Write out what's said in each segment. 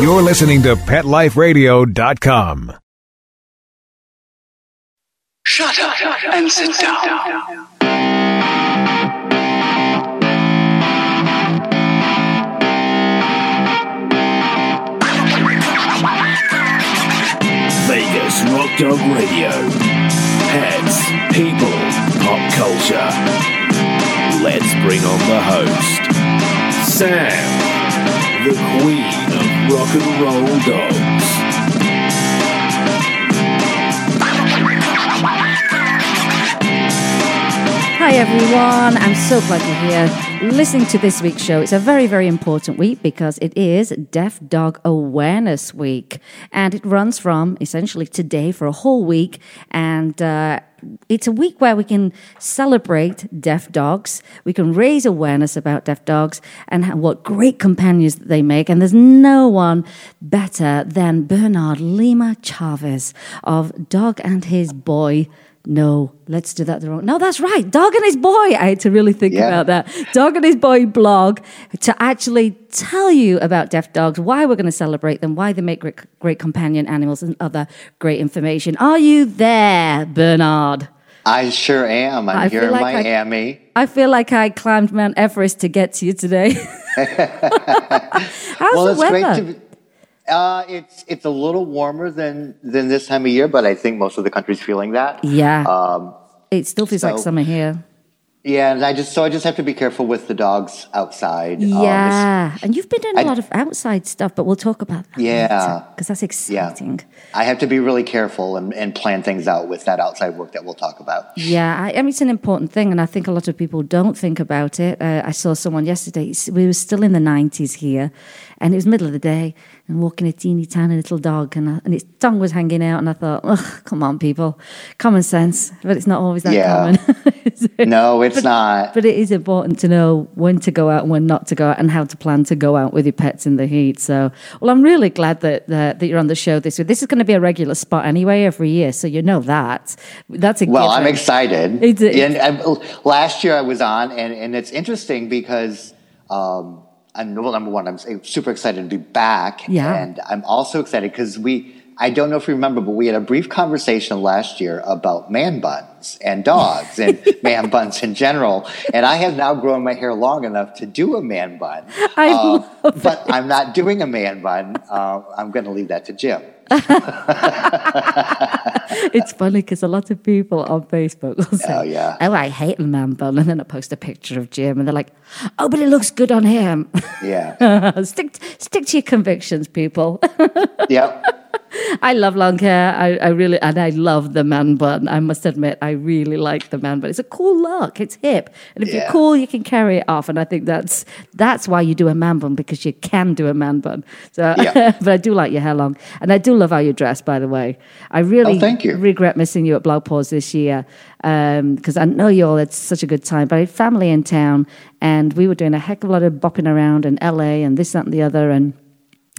You're listening to PetLifeRadio.com. Shut up and sit down. Vegas Rock Dog Radio. Pets, people, pop culture. Let's bring on the host, Sam, the queen of rock and roll dogs. Hi, everyone. I'm so glad you're here listening to this week's show. It's a very, very important week because it is Deaf Dog Awareness Week. And it runs from essentially today for a whole week. And uh, it's a week where we can celebrate deaf dogs. We can raise awareness about deaf dogs and what great companions that they make. And there's no one better than Bernard Lima Chavez of Dog and His Boy. No, let's do that the wrong. No, that's right. Dog and his boy. I had to really think Yeah. about that. Dog and his boy blog to actually tell you about deaf dogs, why we're going to celebrate them, why they make great, great companion animals, and other great information. Are you there, Bernard? I sure am. I'm I here in like Miami. I feel like I climbed Mount Everest to get to you today. How's well, the weather? Great to. Be, uh, it's it's a little warmer than than this time of year, but I think most of the country's feeling that. yeah, Um, it still feels like summer here. yeah, and I just so I just have to be careful with the dogs outside. Um, Yeah, and you've been doing a I- lot of outside stuff, but we'll talk about that Yeah. because that's exciting. I have to be really careful and, and plan things out with that outside work that we'll talk about. Yeah, I, I mean it's an important thing, and I think a lot of people don't think about it. Uh, I saw someone yesterday. We were still in the nineties here, and it was middle of the day, and walking a teeny tiny little dog, and, I, and its tongue was hanging out, and I thought, oh, come on, people, common sense, but it's not always that Yeah. common. it? No, it's not. But it is important to know when to go out and when not to go out, and how to plan to go out with your pets in the heat. So, well, I'm really glad that that, that you're on the show this week. This is going to be a regular spot anyway every year, so you know that. That's a Well, I'm excited. It's a- and I, last year I was on, and, and it's interesting because um, I'm well, number one, I'm super excited to be back, Yeah. and I'm also excited because we. I don't know if you remember, but we had a brief conversation last year about man buns and dogs and man buns in general. And I have now grown my hair long enough to do a man bun. I Uh, but I'm not doing a man bun. Uh, I'm going to leave that to Jim. it's funny because a lot of people on Facebook will say, Oh, yeah. "Oh, I hate a man bun," and then I post a picture of Jim, and they're like, "Oh, but it looks good on him." Yeah. stick stick to your convictions, people. yep. I love long hair. I, I really and I love the man bun. I must admit, I really like the man bun. It's a cool look. It's hip, and if you're cool, you can carry it off. And I think that's that's why you do a man bun because you can do a man bun. So, Yeah. but I do like your hair long, and I do love how you dress. By the way, I really Oh, thank you. regret missing you at BlogPaws this year um, because I know you all had such a good time. But I had family in town, and we were doing a heck of a lot of bopping around in LA and this, that, and the other, and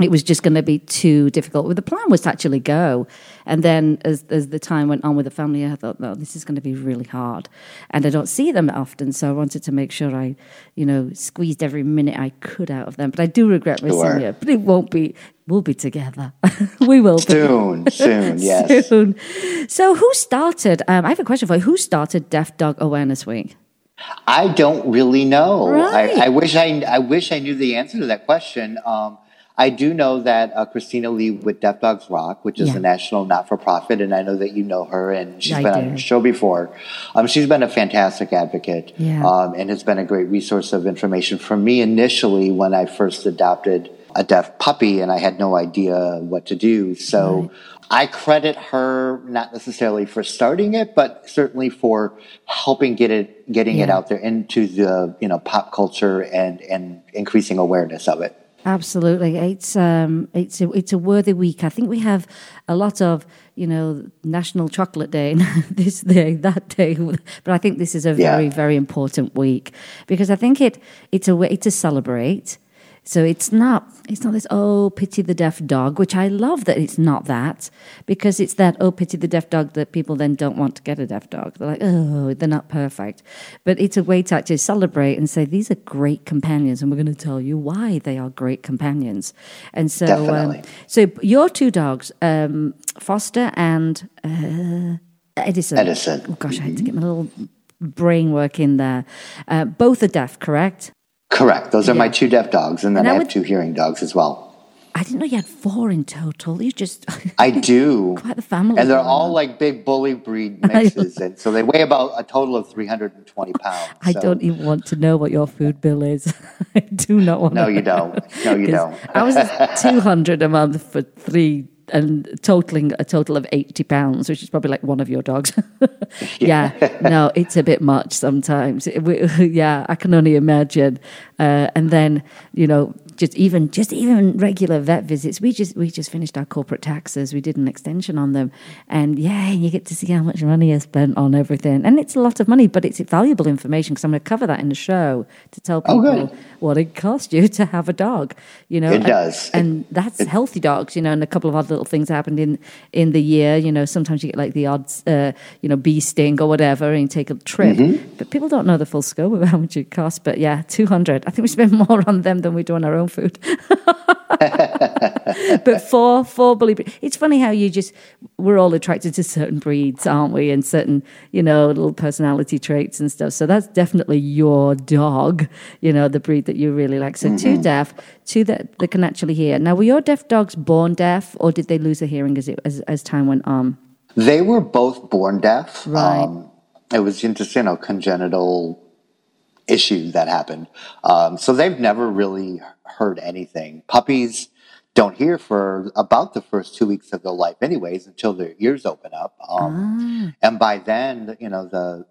it was just going to be too difficult. Well, the plan was to actually go, and then as as the time went on with the family, I thought, no, this is going to be really hard, and I don't see them often, so I wanted to make sure I, you know, squeezed every minute I could out of them. But I do regret missing Sure. you. But it won't be. We'll be together. we will be. Soon, soon, yes. Soon. So, who started? Um, I have a question for you. Who started Deaf Dog Awareness Week? I don't really know. Right. I, I wish I I wish I knew the answer to that question. Um, I do know that uh, Christina Lee with Deaf Dogs Rock, which is Yeah. a national not-for-profit, and I know that you know her, and she's I been do. on your show before. Um, she's been a fantastic advocate, Yeah. um, and has been a great resource of information for me initially when I first adopted a deaf puppy, and I had no idea what to do. So. I credit her not necessarily for starting it, but certainly for helping get it, getting it out there into the you know pop culture and and increasing awareness of it. Absolutely, it's um, it's a, it's a worthy week. I think we have a lot of you know National Chocolate Day, this day, that day, but I think this is a Yeah. very very important week because I think it it's a way to celebrate. So it's not it's not this oh pity the deaf dog, which I love that it's not that because it's that oh pity the deaf dog that people then don't want to get a deaf dog. They're like oh they're not perfect, but it's a way to actually celebrate and say these are great companions, and we're going to tell you why they are great companions. And so um, so your two dogs, um, Foster and uh, Edison. Edison. Oh gosh, I had to get my little brain work in there. Uh, both are deaf, correct? Correct. Those are my two deaf dogs, and then And I I have would- two hearing dogs as well. I didn't know you had four in total. You just I do. quite the family. And they're all like big bully breed mixes, and so they weigh about a total of 320 pounds. I so- don't even want to know what your food bill is. I do not want. To. No, to you don't. No, you don't. I was two hundred a month for three, and totaling a total of eighty pounds, which is probably like one of your dogs. yeah, no, it's a bit much sometimes. It- we- yeah, I can only imagine. Uh, and then you know, just even just even regular vet visits. We just we just finished our corporate taxes. We did an extension on them, and yeah, you get to see how much money is spent on everything, and it's a lot of money, but it's valuable information because I'm going to cover that in the show to tell Oh, people what it costs you to have a dog. You know, It and- does. and that's healthy dogs. You know, and a couple of other little things happened in in the year. You know, sometimes you get like the odds, uh, you know, bee sting or whatever, and you take a trip. Mm-hmm. But people don't know the full scope of how much it costs. But yeah, two hundred. I think we spend more on them than we do on our own food. but four, four bully. bre- It's funny how you just we're all attracted to certain breeds, aren't we? And certain, you know, little personality traits and stuff. So that's definitely your dog. You know, the breed that you really like. So two mm-hmm. deaf, two that, that can actually hear. Now, were your deaf dogs born deaf, or did they lose their hearing as it as, as time went on? They were both born deaf. Right. Um, it was just, you know, congenital issue that happened. Um, so they've never really heard anything. Puppies don't hear for about the first two weeks of their life, anyways, until their ears open up. Um, And by then, you know, the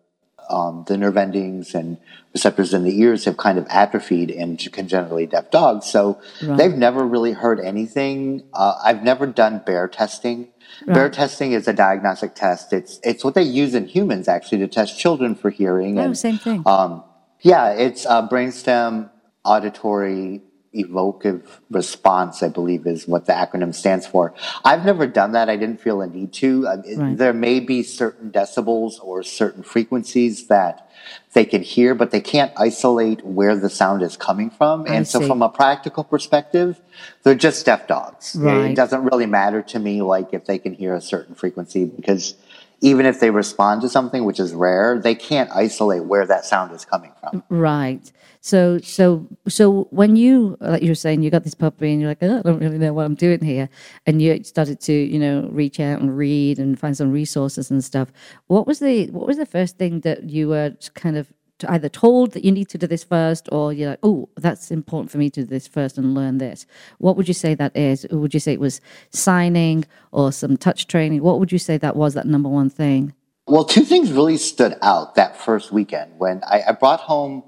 um, the nerve endings and receptors in the ears have kind of atrophied in congenitally deaf dogs. So Right. they've never really heard anything. Uh, I've never done BAER testing. BAER testing is a diagnostic test. It's it's what they use in humans actually to test children for hearing. Oh, and, same thing. um, yeah, it's uh, brainstem auditory evocative response, I believe is what the acronym stands for. I've never done that. I didn't feel a need to. Uh, Right. There may be certain decibels or certain frequencies that they can hear, but they can't isolate where the sound is coming from. I And so, from a practical perspective, they're just deaf dogs. Right. It doesn't really matter to me, like if they can hear a certain frequency, because even if they respond to something, which is rare, they can't isolate where that sound is coming from. Right. So, so, so when you, like you were saying, you got this puppy and you're like, oh, I don't really know what I'm doing here. And you started to, you know, reach out and read and find some resources and stuff. What was the, what was the first thing that you were kind of either told that you need to do this first or you're like, oh, that's important for me to do this first and learn this? What would you say that is? Would you say it was signing or some touch training? What would you say that was, that number one thing? Well, two things really stood out that first weekend when I, I brought home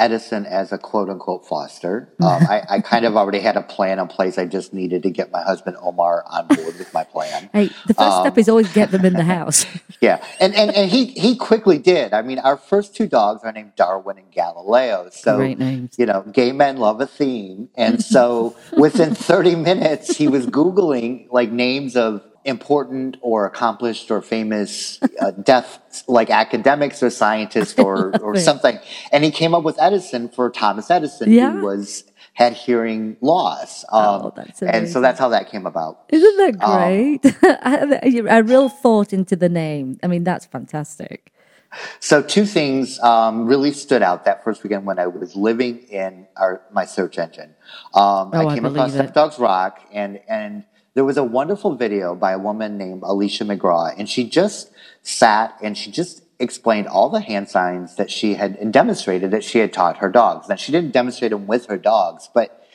Edison as a quote unquote foster. Um, I, I kind of already had a plan in place. I just needed to get my husband Omar on board with my plan. Hey, the first Um, step is always get them in the house. Yeah, and, and, and he, he quickly did. I mean, our first two dogs are named Darwin and Galileo. So, Great names. you know, gay men love a theme. And so within 30 minutes, he was Googling like names of important or accomplished or famous uh, deaf, like academics or scientists or, or it. something. And he came up with Edison for Thomas Edison, Yeah. who was had hearing loss. Um, Oh, that's and so that's how that came about. Isn't that Um, great? a real thought into the name. I mean, that's fantastic. So two things um, really stood out that first weekend when I was living in our, my search engine. Um, Oh, I I came across believe it. Deaf Dogs Rock, and and there was a wonderful video by a woman named Alicia McGraw, and she just sat and she just explained all the hand signs that she had and demonstrated that she had taught her dogs. Now she didn't demonstrate them with her dogs, but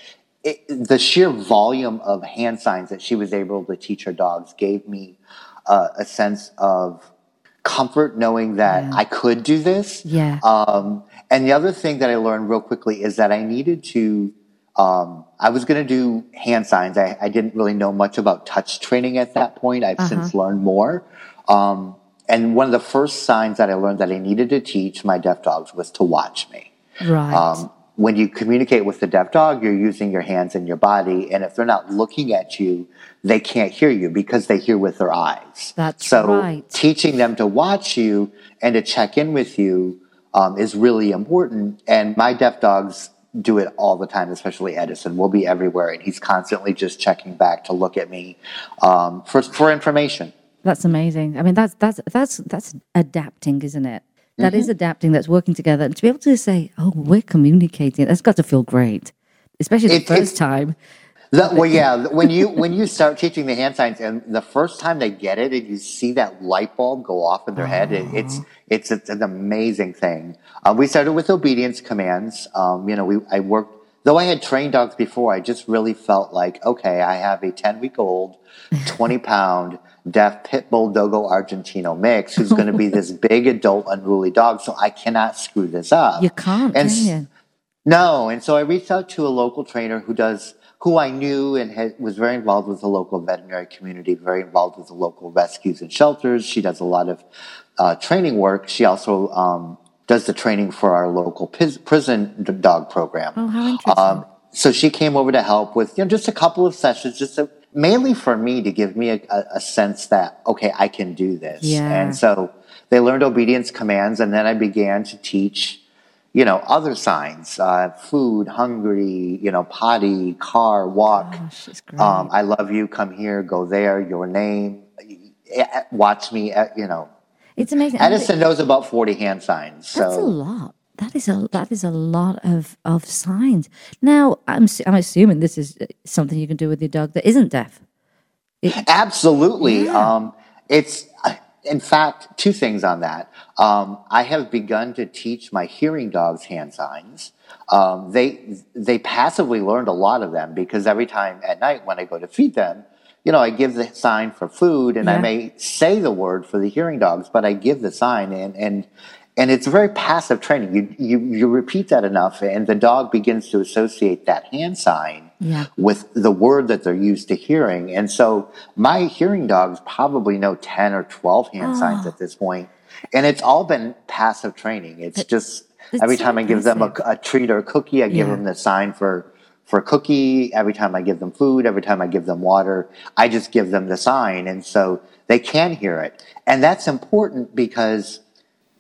it, the sheer volume of hand signs that she was able to teach her dogs gave me uh, a sense of comfort knowing that Yeah. I could do this. Yeah. Um, and the other thing that I learned real quickly is that I needed to. Um, I was going to do hand signs. I, I didn't really know much about touch training at that point. I've since learned more. Um, and one of the first signs that I learned that I needed to teach my deaf dogs was to watch me. Right. Um, when you communicate with the deaf dog, you're using your hands and your body. And if they're not looking at you, they can't hear you because they hear with their eyes. That's so right. teaching them to watch you and to check in with you um, is really important. And my deaf dogs do it all the time, especially Edison. We'll be everywhere, and he's constantly just checking back to look at me um, for for information. That's amazing. I mean, that's that's that's that's adapting, isn't it? That is adapting. That's working together, and to be able to say, "Oh, we're communicating," that's got to feel great, especially the it- first time. The, well, yeah. When you when you start teaching the hand signs, and the first time they get it, and you see that light bulb go off in their head, it, it's it's it's an amazing thing. Uh, we started with obedience commands. Um, you know, we I worked though I had trained dogs before. I just really felt like okay, I have a ten week old, twenty pound deaf pit bull dogo Argentino mix who's going to be this big adult unruly dog. So I cannot screw this up. You can't, And can you? no, and so I reached out to a local trainer who does, who I knew and had, was very involved with the local veterinary community, very involved with the local rescues and shelters. She does a lot of uh, training work. She also um, does the training for our local prison d- dog program. Oh, how interesting. Um, so she came over to help with you know just a couple of sessions, just to, mainly for me to give me a, a, a sense that okay, I can do this. Yeah. And so they learned obedience commands, and then I began to teach, you know, other signs: uh, food, hungry, you know, potty, car, walk. Great. Um, I love you. Come here. Go there. Your name. eh, eh, Watch me. eh, You know, it's amazing. Edison knows about forty hand signs. So That's a lot. That is a that is a lot of of signs. Now, I'm I'm assuming this is uh, something you can do with your dog that isn't deaf. Absolutely. Yeah. Um, it's, in fact, two things on that. Um, I have begun to teach my hearing dogs hand signs. Um, they they passively learned a lot of them because every time at night when I go to feed them, you know, I give the sign for food and I may say the word for the hearing dogs, but I give the sign and and and it's very passive training. You you you repeat that enough, and the dog begins to associate that hand sign Yeah. with the word that they're used to hearing. And so my hearing dogs probably know 10 or 12 hand Oh. signs at this point. And it's all been passive training. It's just it's every so time I give them a, a treat or a cookie, I give Yeah. them the sign for for cookie. Every time I give them food, every time I give them water, I just give them the sign. And so they can hear it. And that's important because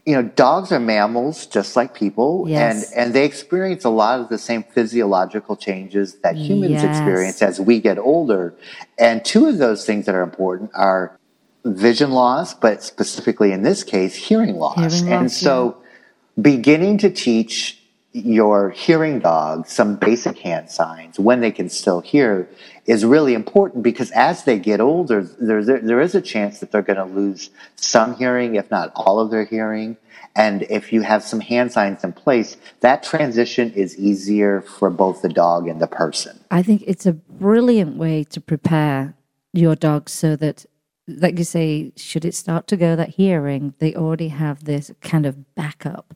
you know, dogs are mammals just like people, Yes. and and they experience a lot of the same physiological changes that humans Yes. experience as we get older. And two of those things that are important are vision loss, but specifically in this case, hearing loss. Hearing and loss, so, beginning to teach your hearing dog some basic hand signs when they can still hear is really important because as they get older, there, there, there is a chance that they're going to lose some hearing, if not all of their hearing. And if you have some hand signs in place, that transition is easier for both the dog and the person. I think it's a brilliant way to prepare your dog so that, like you say, should it start to go that hearing, they already have this kind of backup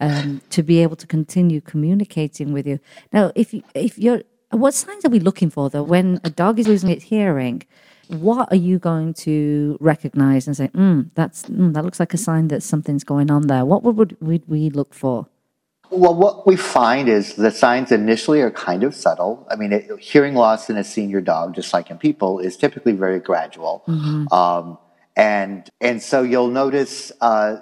um, to be able to continue communicating with you. Now, if you, if you're, what signs are we looking for though when a dog is losing its hearing? What are you going to recognize and say, mm, "That's mm, that looks like a sign that something's going on there"? What would, would we look for? Well, what we find is the signs initially are kind of subtle. I mean, it, hearing loss in a senior dog, just like in people, is typically very gradual. Um, and and so you'll notice uh,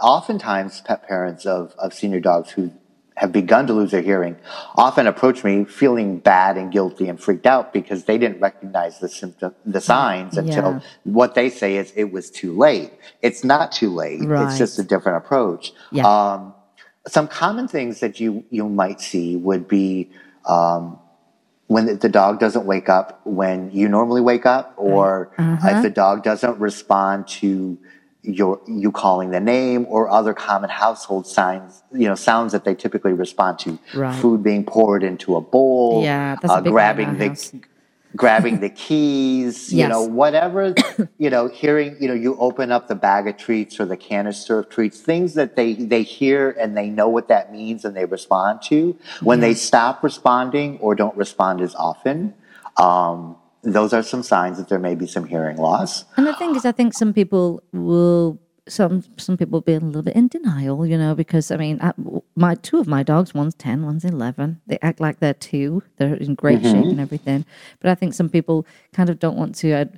oftentimes pet parents of, of senior dogs who have begun to lose their hearing often approach me feeling bad and guilty and freaked out because they didn't recognize the symptom, the signs until Yeah. what they say is it was too late. It's not too late. Right. It's just a different approach. Yeah. Um, some common things that you you might see would be um, when the, dog doesn't wake up when you normally wake up, or Uh-huh. if the dog doesn't respond to your you calling the name or other common household signs, you know, sounds that they typically respond to. Right. Food being poured into a bowl, Yeah, uh, grabbing the house. grabbing the keys, you know, whatever, you know, hearing, you know, you open up the bag of treats or the canister of treats, things that they, they hear and they know what that means and they respond to. When they stop responding or don't respond as often, um, those are some signs that there may be some hearing loss. And the thing is, I think some people will some some people being a little bit in denial, you know, because I mean, I, my two of my dogs, one's ten, one's eleven. They act like they're two. They're in great shape mm-hmm. and everything. But I think some people kind of don't want to. I,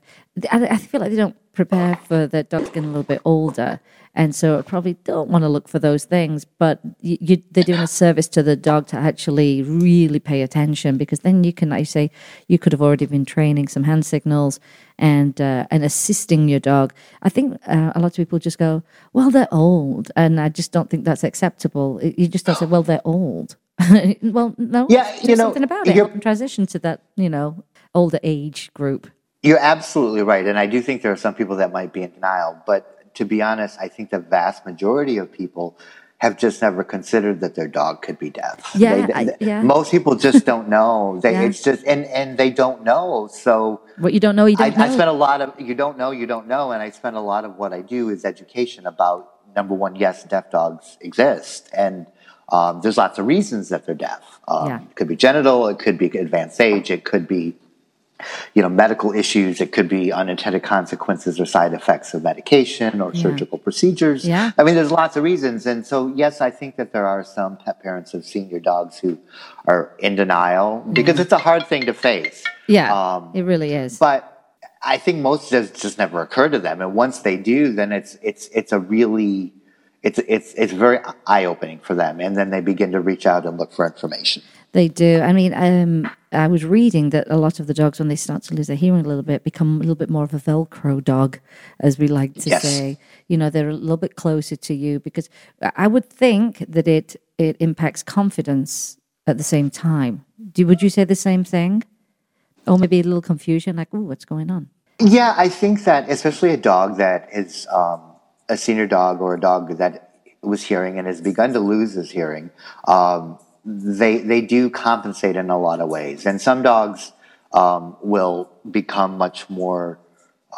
I feel like they don't prepare for their dogs getting a little bit older, and so probably don't want to look for those things. But you, you, they're doing a service to the dog to actually really pay attention because then you can, like you say, you could have already been training some hand signals and uh, and assisting your dog. I think uh, a lot of people just go, "Well, they're old," and I just don't think that's acceptable. You just don't say, "Well, they're old." well, no, Yeah, you know, something about it. Help them transition to that, you know, older age group. You're absolutely right. And I do think there are some people that might be in denial. But to be honest, I think the vast majority of people have just never considered that their dog could be deaf. Yeah, They- I- yeah. Most people just don't know. They, Yeah. It's just, and, and they don't know. So What you don't know, you don't know. I spend a lot of, you don't know, you don't know. And I spend a lot of what I do is education about number one, yes, deaf dogs exist. And um, there's lots of reasons that they're deaf. Um, Yeah. It could be genital, it could be advanced age, it could be you know, medical issues. It could be unintended consequences or side effects of medication or Yeah. surgical procedures. Yeah. I mean, there's lots of reasons. And so, yes, I think that there are some pet parents of senior dogs who are in denial because it's a hard thing to face. yeah, Um, it really is. But I think most just just never occur to them. And once they do, then it's it's it's a really it's it's it's very eye opening for them. And then they begin to reach out and look for information. They do. I mean, um, I was reading that a lot of the dogs, when they start to lose their hearing a little bit, become a little bit more of a Velcro dog, as we like to Yes. say. You know, they're a little bit closer to you because I would think that it it impacts confidence at the same time. Do would you say the same thing, or maybe a little confusion, like, "Oh, what's going on?" Yeah, I think that especially a dog that is um, a senior dog or a dog that was hearing and has begun to lose his hearing, um, they they do compensate in a lot of ways, and some dogs um, will become much more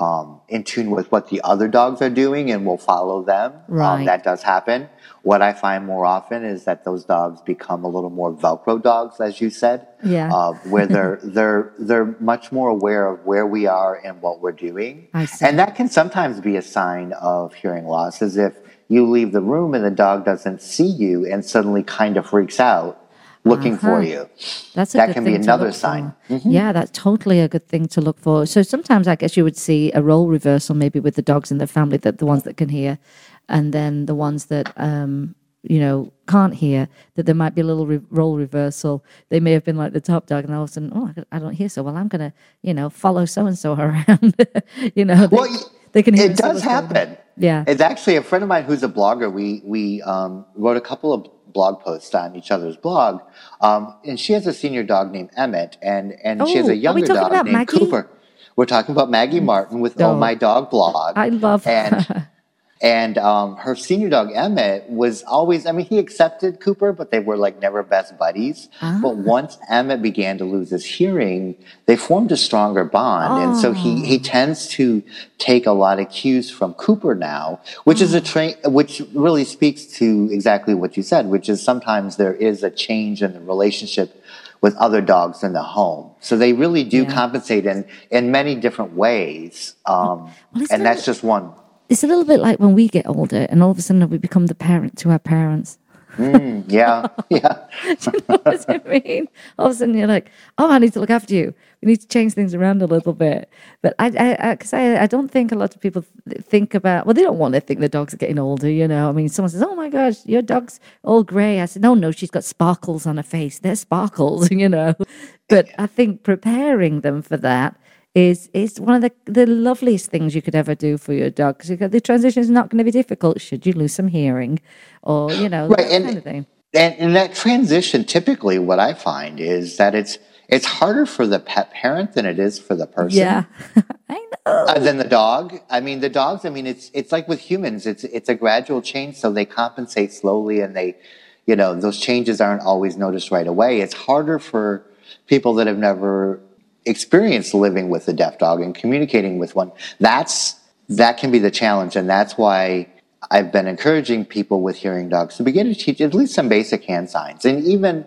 um, in tune with what the other dogs are doing and will follow them. Right. Um, that does happen. What I find more often is that those dogs become a little more Velcro dogs, as you said Yeah. uh, where they're they're they're much more aware of where we are and what we're doing, I see. and that can sometimes be a sign of hearing loss. As if you leave the room and the dog doesn't see you and suddenly kind of freaks out looking for Uh-huh. you. That's a That can be another sign. for. Yeah, that's totally a good thing to look for. So sometimes I guess you would see a role reversal maybe with the dogs in the family that the ones that can hear, and then the ones that um, you know can't hear. That there might be a little re- role reversal. They may have been like the top dog, and all of a sudden, oh, I don't hear so well. I'm gonna you know follow so and so around. you know, Well, they can hear It does happen. Yeah. It's actually a friend of mine who's a blogger. We we um, wrote a couple of blog posts on each other's blog, um, and she has a senior dog named Emmett, and and she has Oh, a younger dog named Maggie? Cooper. We're talking about Maggie Marton with Oh. Oh My Dog blog. I love and and um, her senior dog Emmett was always. I mean, he accepted Cooper, but they were like never best buddies. Ah. But once Emmett began to lose his hearing, they formed a stronger bond, and so he Oh. he tends to take a lot of cues from Cooper now, which is a Mm. train, which really speaks to exactly what you said, which is sometimes there is a change in the relationship with other dogs in the home. So they really do Yeah. compensate in in many different ways, um, and that's just one. It's a little bit like when we get older, and all of a sudden we become the parent to our parents. Mm, yeah, yeah. Do you know what I mean? All of a sudden you're like, oh, I need to look after you. We need to change things around a little bit. But I, I, because I, I, don't think a lot of people think about. Well, they don't want to think the dogs are getting older. You know, I mean, someone says, "Oh my gosh, your dog's all grey." I said, "No, no, she's got sparkles on her face. They're sparkles." You know, but I think preparing them for that is is one of the the loveliest things you could ever do for your dog because the transition is not going to be difficult should you lose some hearing or you know Right, that and- kind of thing. And in that transition, typically what I find is that it's it's harder for the pet parent than it is for the person. Yeah, I know. Uh, than the dog. I mean, the dogs. I mean, it's it's like with humans. It's it's a gradual change, so they compensate slowly, and they, you know, those changes aren't always noticed right away. It's harder for people that have never experienced living with a deaf dog and communicating with one. That's that can be the challenge, and that's why I've been encouraging people with hearing dogs to begin to teach at least some basic hand signs, and even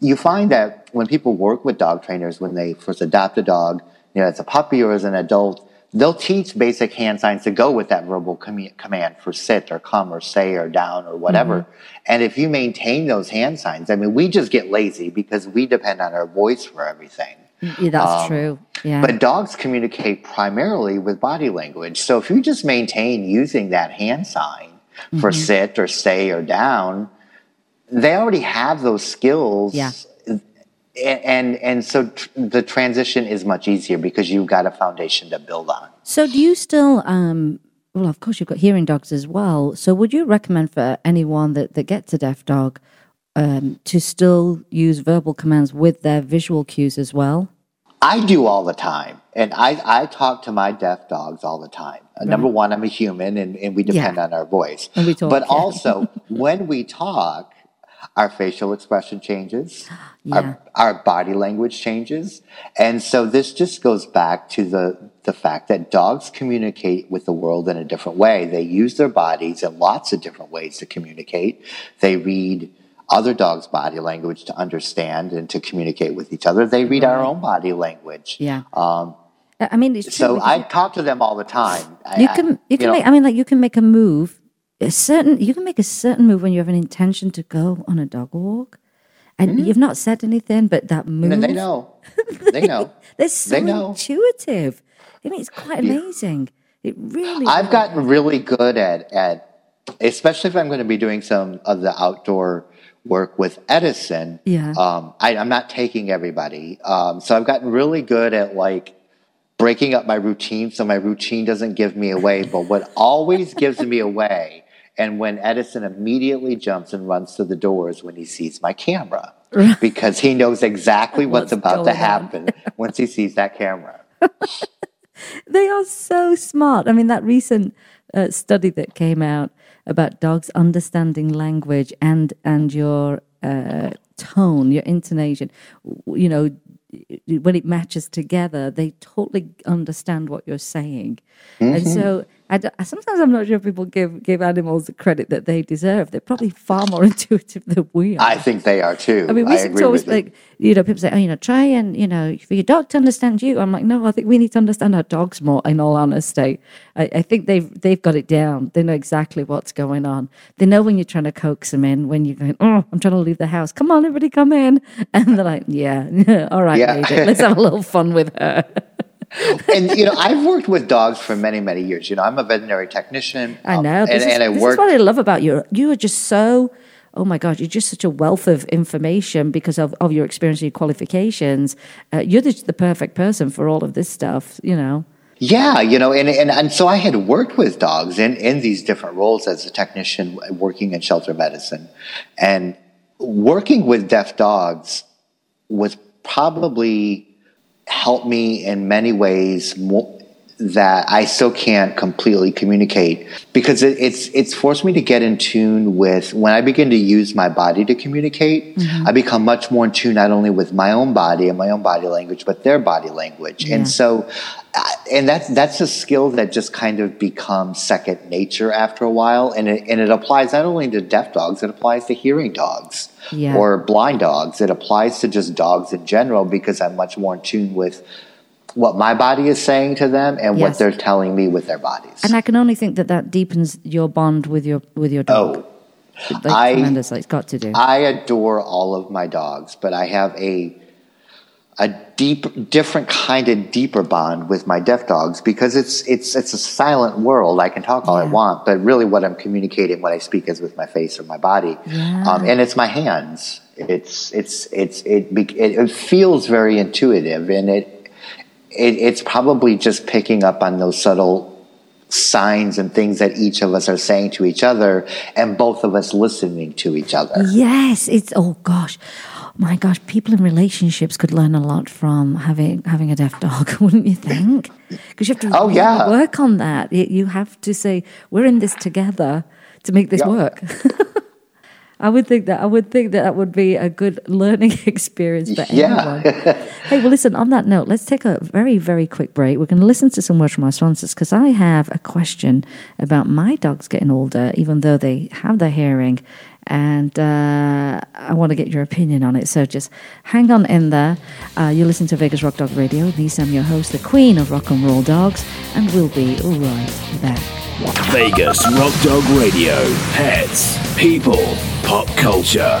you find that when people work with dog trainers, when they first adopt a dog, you know, as a puppy or as an adult, they'll teach basic hand signs to go with that verbal com- command for sit or come or say or down or whatever. Mm-hmm. And if you maintain those hand signs, I mean, we just get lazy because we depend on our voice for everything. Yeah, that's true. Yeah. But dogs communicate primarily with body language. So if you just maintain using that hand sign for Mm-hmm. sit or stay or down, they already have those skills. Yeah. And and so tr- the transition is much easier because you've got a foundation to build on. So, do you still? Um, well, of course, you've got hearing dogs as well. So, would you recommend for anyone that that gets a deaf dog um, to still use verbal commands with their visual cues as well? I do all the time. And I, I talk to my deaf dogs all the time. Uh, Number one, I'm a human and, and we depend Yeah. on our voice. And we talk, but yeah. also, when we talk, our facial expression changes, Yeah. our, our body language changes. And so this just goes back to the, the fact that dogs communicate with the world in a different way. They use their bodies in lots of different ways to communicate. They read other dogs' body language to understand and to communicate with each other. They read our own body language. Yeah. Um, I mean, it's true. so I talk to them all the time. You I- can you can know, make. I mean, like you can make a move. A certain you can make a certain move when you have an intention to go on a dog walk, and you've not said anything, but that move. and Mm-hmm. they know. They know. They're so They know. intuitive. I mean, it's quite amazing. It really. I've gotten really good at at especially if I'm going to be doing some of the outdoor work with Edison. Yeah. Um, I, I'm not taking everybody, um, so I've gotten really good at like breaking up my routine so my routine doesn't give me away. But what always gives me away, and when Edison immediately jumps and runs to the doors when he sees my camera, because he knows exactly what's, What's about to happen once he sees that camera. They are so smart. I mean, that recent uh, study that came out about dogs understanding language and and your uh, tone, your intonation, you know, when it matches together, they totally understand what you're saying. And so, I sometimes I'm not sure people give give animals the credit that they deserve. They're probably far more intuitive than we are. I think they are too. I mean, we I seem to always with you. you know, people say, oh, you know, try and, you know, for your dog to understand you. I'm like, no, I think we need to understand our dogs more, in all honesty. I, I think they've they've got it down. They know exactly what's going on. They know when you're trying to coax them in, when you're going, oh, I'm trying to leave the house. Come on, everybody come in. And they're like, yeah, all right, Yeah. lady, let's have a little fun with her. and you know, I've worked with dogs for many, many years. You know, I'm a veterinary technician. I um, know. and, is, and I this work. is what I love about you. You are just so, oh my God, you're just such a wealth of information because of, of your experience and your qualifications. Uh, you're the, the perfect person for all of this stuff, you know. Yeah, you know, and, and and so I had worked with dogs in in these different roles as a technician working in shelter medicine, and working with deaf dogs was probably helped me in many ways more, that I still can't completely communicate because it, it's it's forced me to get in tune with when I begin to use my body to communicate. I become much more in tune not only with my own body and my own body language, but their body language, Yeah. and so. uh, And that's that's a skill that just kind of becomes second nature after a while, and it, and it applies not only to deaf dogs, it applies to hearing dogs Yeah. or blind dogs. It applies to just dogs in general because I'm much more in tune with what my body is saying to them and Yes. what they're telling me with their bodies. And I can only think that that deepens your bond with your with your dog. oh, like, I- tremendously. It's got to do. I adore all of my dogs, but I have a a deep, different kind of deeper bond with my deaf dogs because it's it's it's a silent world. I can talk all I want, but really, what I'm communicating when I speak is with my face or my body, Yeah. um, and it's my hands. It's it's it's it, it it feels very intuitive, and it, it it's probably just picking up on those subtle signs and things that each of us are saying to each other, and both of us listening to each other. Yes, it's oh gosh, my gosh, people in relationships could learn a lot from having having a deaf dog, wouldn't you think? Because you have to Oh, really yeah. work on that. You, you have to say we're in this together to make this Yeah. work. I would think that I would think that that would be a good learning experience for Yeah. anyone. hey, well, listen. On that note, let's take a very, very quick break. We're going to listen to some words from our sponsors because I have a question about my dogs getting older, even though they have their hearing, and uh, I want to get your opinion on it. So just hang on in there. Uh, you listen to Vegas Rock Dog Radio. Lisa, I'm your host, the Queen of Rock and Roll Dogs, and we'll be right back. Vegas Rock Dog Radio. Pets, people, pop culture.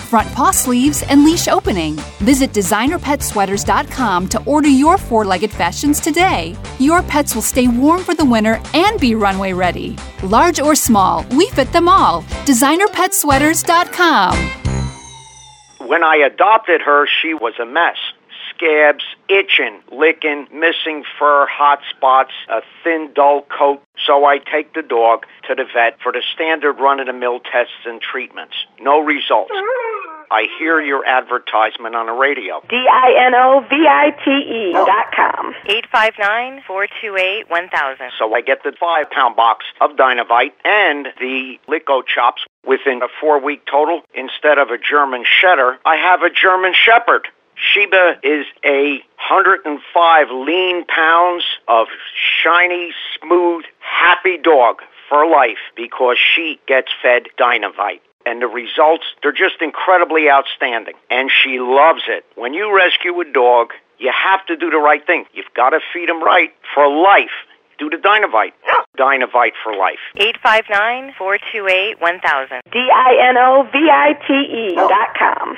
front paw sleeves, and leash opening. Visit designerpetsweaters.com to order your four legged fashions today. Your pets will stay warm for the winter and be runway ready. Large or small, we fit them all. Designerpetsweaters.com. When I adopted her, she was a mess. Scabs, itching, licking, missing fur, hot spots, a thin, dull coat. So I take the dog to the vet for the standard run-of-the-mill tests and treatments. No results. I hear your advertisement on the radio. D-I-N-O-V-I-T-E dot com. 859-428-1000. So I get the five-pound box of Dinovite and the Lico chops within a four-week total. Instead of a German Shedder, I have a German Shepherd. Sheba is a 105 lean pounds of shiny, smooth, happy dog for life because she gets fed Dinovite. And the results, they're just incredibly outstanding. And she loves it. When you rescue a dog, you have to do the right thing. You've got to feed him right for life. Do the Dinovite. Dinovite for life. 859-428-1000. D-I-N-O-V-I-T-E dot com.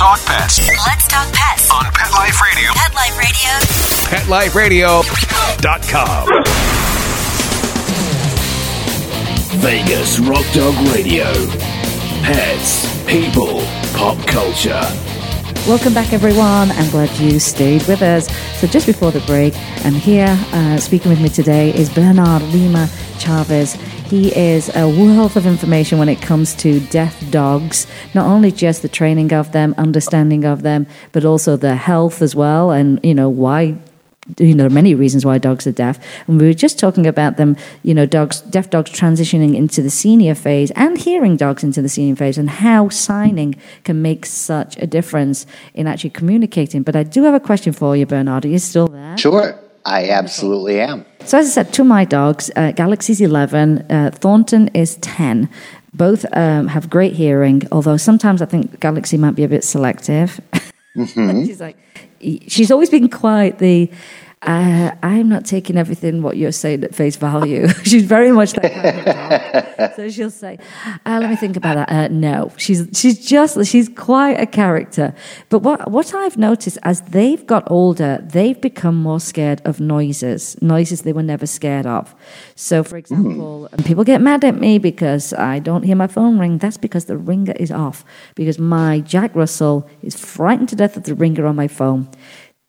Talk pets Let's talk pets. on Pet Life Radio. Pet Life Radio. PetLifeRadio.com. Vegas Rock Dog Radio. Pets, people, pop culture. Welcome back, everyone. I'm glad you stayed with us. So, just before the break, and here uh, speaking with me today is Bernard Lima Chavez. He is a wealth of information when it comes to deaf dogs, not only just the training of them, understanding of them, but also their health as well, and you know why you know, there are many reasons why dogs are deaf. And we were just talking about them, you know, dogs, deaf dogs transitioning into the senior phase and hearing dogs into the senior phase and how signing can make such a difference in actually communicating. But I do have a question for you, Bernard. Are you still there? Sure, I absolutely am. So, as I said, to my dogs, uh, Galaxy's 11, uh, Thornton is 10. Both um, have great hearing, although sometimes I think Galaxy might be a bit selective. she's like, she's always been quite the. Uh, I'm not taking everything what you're saying at face value. she's very much that kind of dog. So she'll say, uh, "Let me think about that." Uh, no, she's she's just she's quite a character. But what what I've noticed as they've got older, they've become more scared of noises, noises they were never scared of. So, for example, and people get mad at me because I don't hear my phone ring. That's because the ringer is off. Because my Jack Russell is frightened to death of the ringer on my phone.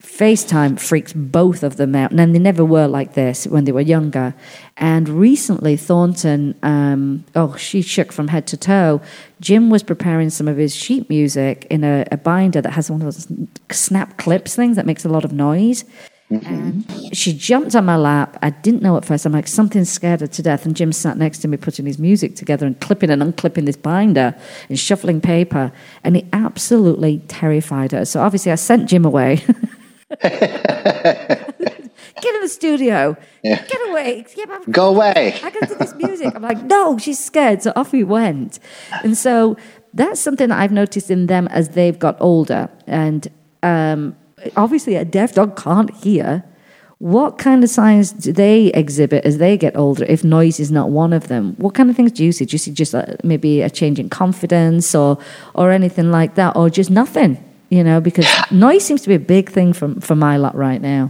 FaceTime freaks both of them out. And they never were like this when they were younger. And recently, Thornton, um, oh, she shook from head to toe. Jim was preparing some of his sheet music in a, a binder that has one of those snap clips things that makes a lot of noise. And she jumped on my lap. I didn't know at first. I'm like, something scared her to death. And Jim sat next to me, putting his music together and clipping and unclipping this binder and shuffling paper. And it absolutely terrified her. So obviously, I sent Jim away. Get in the studio. Get away. Get. Go away. I can do this music. I'm like, no, she's scared. So off we went. And so that's something that I've noticed in them as they've got older. And um, obviously, a deaf dog can't hear. What kind of signs do they exhibit as they get older if noise is not one of them? What kind of things do you see? Do you see just uh, maybe a change in confidence or, or anything like that, or just nothing? You know, because noise seems to be a big thing for, for my lot right now.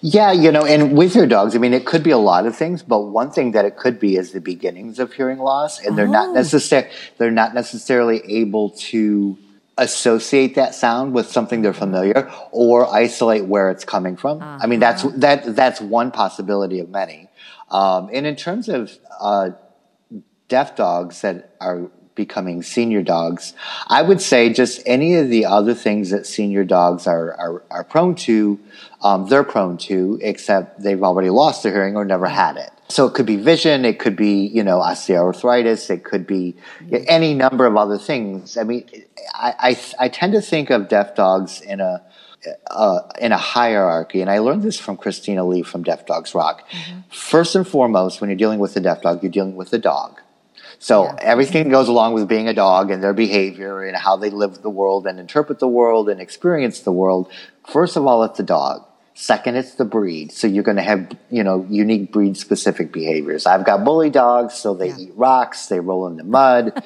Yeah, you know, and with your dogs, I mean, it could be a lot of things, but one thing that it could be is the beginnings of hearing loss, and they're not Oh. necessarily they're not necessarily able to associate that sound with something they're familiar or isolate where it's coming from. I mean, that's that that's one possibility of many. Um, and in terms of uh, deaf dogs that are becoming senior dogs, I would say just any of the other things that senior dogs are are, are prone to, um, they're prone to, except they've already lost their hearing or never had it. So it could be vision, it could be you know osteoarthritis, it could be any number of other things. I mean, I I, I tend to think of deaf dogs in a uh, in a hierarchy, and I learned this from Christina Lee from Deaf Dogs Rock. First and foremost, when you're dealing with a deaf dog, you're dealing with a dog. So everything goes along with being a dog and their behavior and how they live the world and interpret the world and experience the world. First of all, it's the dog. Second, it's the breed. So you're going to have, you know, unique breed specific behaviors. I've got bully dogs, so they eat rocks, they roll in the mud.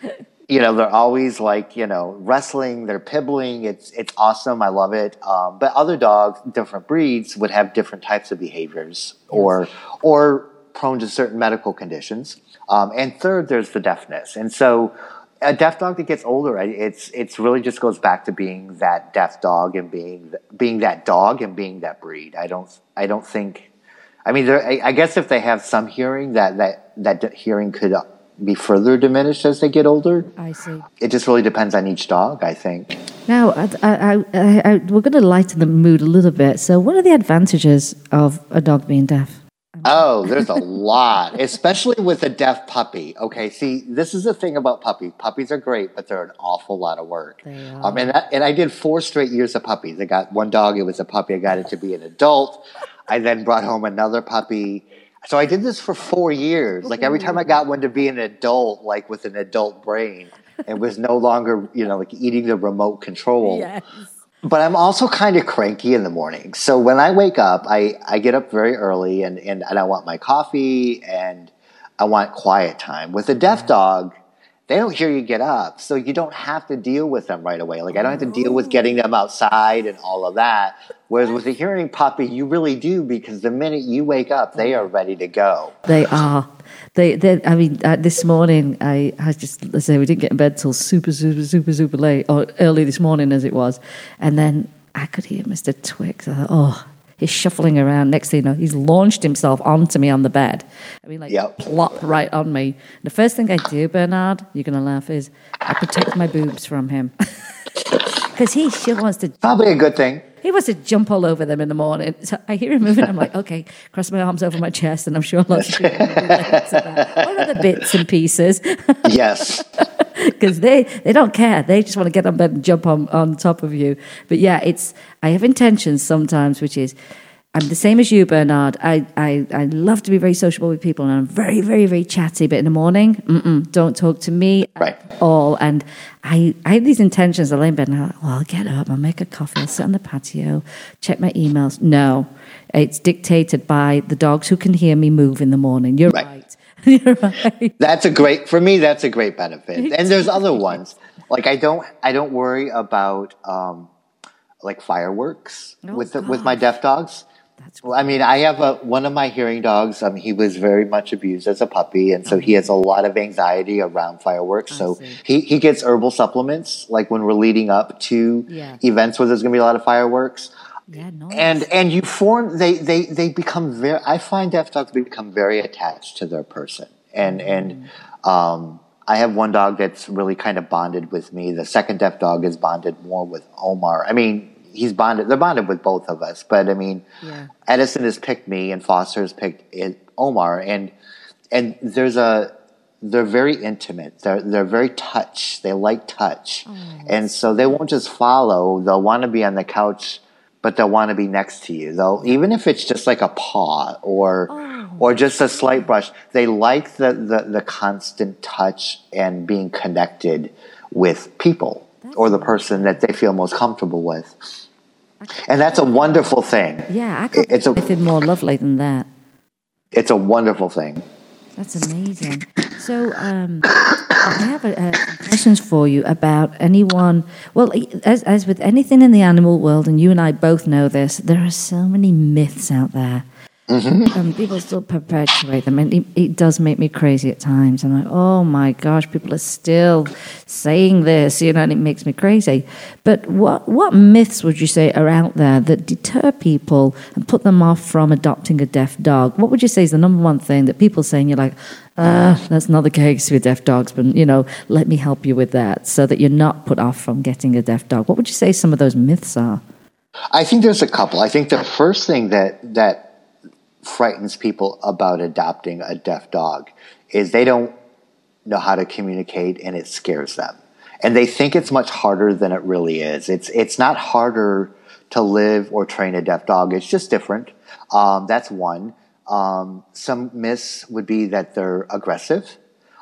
you know, they're always like, you know, wrestling, they're pibbling. It's it's awesome. I love it. Um, but other dogs, different breeds, would have different types of behaviors or or prone to certain medical conditions. Um, and third, there's the deafness. And so a deaf dog that gets older, it's it's really just goes back to being that deaf dog and being being that dog and being that breed. I don't I don't think. I mean, there, I, I guess if they have some hearing, that that that hearing could uh, be further diminished as they get older. I see. It just really depends on each dog, I think. Now, I, I, I, I, we're going to lighten the mood a little bit. So, what are the advantages of a dog being deaf? Oh, there's a lot, especially with a deaf puppy. Okay, see, this is the thing about puppies. Puppies are great, but they're an awful lot of work. Um, and, I, and I did four straight years of puppies. I got one dog, it was a puppy. I got it to be an adult. I then brought home another puppy. So I did this for four years. Like every time I got one to be an adult, like with an adult brain, and was no longer, you know, like eating the remote control. But I'm also kind of cranky in the morning. So when I wake up, I, I get up very early and, and, and I want my coffee and I want quiet time. With a deaf mm-hmm. dog, they don't hear you get up. So you don't have to deal with them right away. Like I don't have to deal with getting them outside and all of that. Whereas with a hearing puppy, you really do because the minute you wake up, they are ready to go. They are. They, they I mean, uh, this morning I, I just let's say we didn't get in bed till super, super, super, super late, or early this morning as it was, and then I could hear Mister Twix. I thought, oh, he's shuffling around. Next thing you know, he's launched himself onto me on the bed. I mean, like Yep. plop right on me. The first thing I do, Bernard, you're gonna laugh, is I protect my boobs from him because he sure wants to Probably a good thing. he wants to jump all over them in the morning. So I hear him moving. I'm like, okay, cross my arms over my chest, and I'm sure lots of people will relate to that. What are the bits and pieces? Yes. Because they, they don't care. They just want to get on bed and jump on, on top of you. But yeah, it's I have intentions sometimes, which is I'm the same as you, Bernard. I, I, I love to be very sociable with people, and I'm very, very, very chatty. But in the morning, don't talk to me Right. at all. And I, I have these intentions. I lay in bed and I'm like, well, I'll get up, I'll make a coffee, I'll sit on the patio, check my emails. No, it's dictated by the dogs who can hear me move in the morning. You're Right. right. You're right. That's a great for me. That's a great benefit, and there's other ones. Like I don't, I don't worry about um, like fireworks Oh, with the, with my deaf dogs. That's Well, I mean, I have a one of my hearing dogs. Um, he was very much abused as a puppy, and so he has a lot of anxiety around fireworks. so see. he he gets herbal supplements like when we're leading up to Yeah. events where there's going to be a lot of fireworks. Yeah, no. And and you form they they they become very. I find deaf dogs become very attached to their person, and and um, I have one dog that's really kind of bonded with me. The second deaf dog is bonded more with Omar. I mean, he's bonded. They're bonded with both of us, but I mean, Yeah. Edison has picked me, and Foster has picked Omar, and and there's a. They're very intimate. They're they're very touch. They like touch, and so they won't just follow. They'll want to be on the couch but they'll want to be next to you. They'll even if it's just like a paw or Oh. or just a slight brush. They like the, the the constant touch and being connected with people or the person that they feel most comfortable with. And that's a wonderful thing. Yeah, I could It's a- more lovely than that. It's a wonderful thing. That's amazing. So, um, I have a, a, questions for you about anyone. Well, as, as with anything in the animal world, and you and I both know this, there are so many myths out there. And people still perpetuate them, and it, it does make me crazy at times. I'm like, oh my gosh, people are still saying this, you know, and it makes me crazy. But what what myths would you say are out there that deter people and put them off from adopting a deaf dog? What would you say is the number one thing that people say, and you're like, ah, that's not the case with deaf dogs, but you know, let me help you with that, so that you're not put off from getting a deaf dog. What would you say some of those myths are? I think there's a couple. I think the first thing that that frightens people about adopting a deaf dog is they don't know how to communicate and it scares them. And they think it's much harder than it really is. It's it's not harder to live or train a deaf dog. It's just different. Um, that's one. Um, some myths would be that they're aggressive.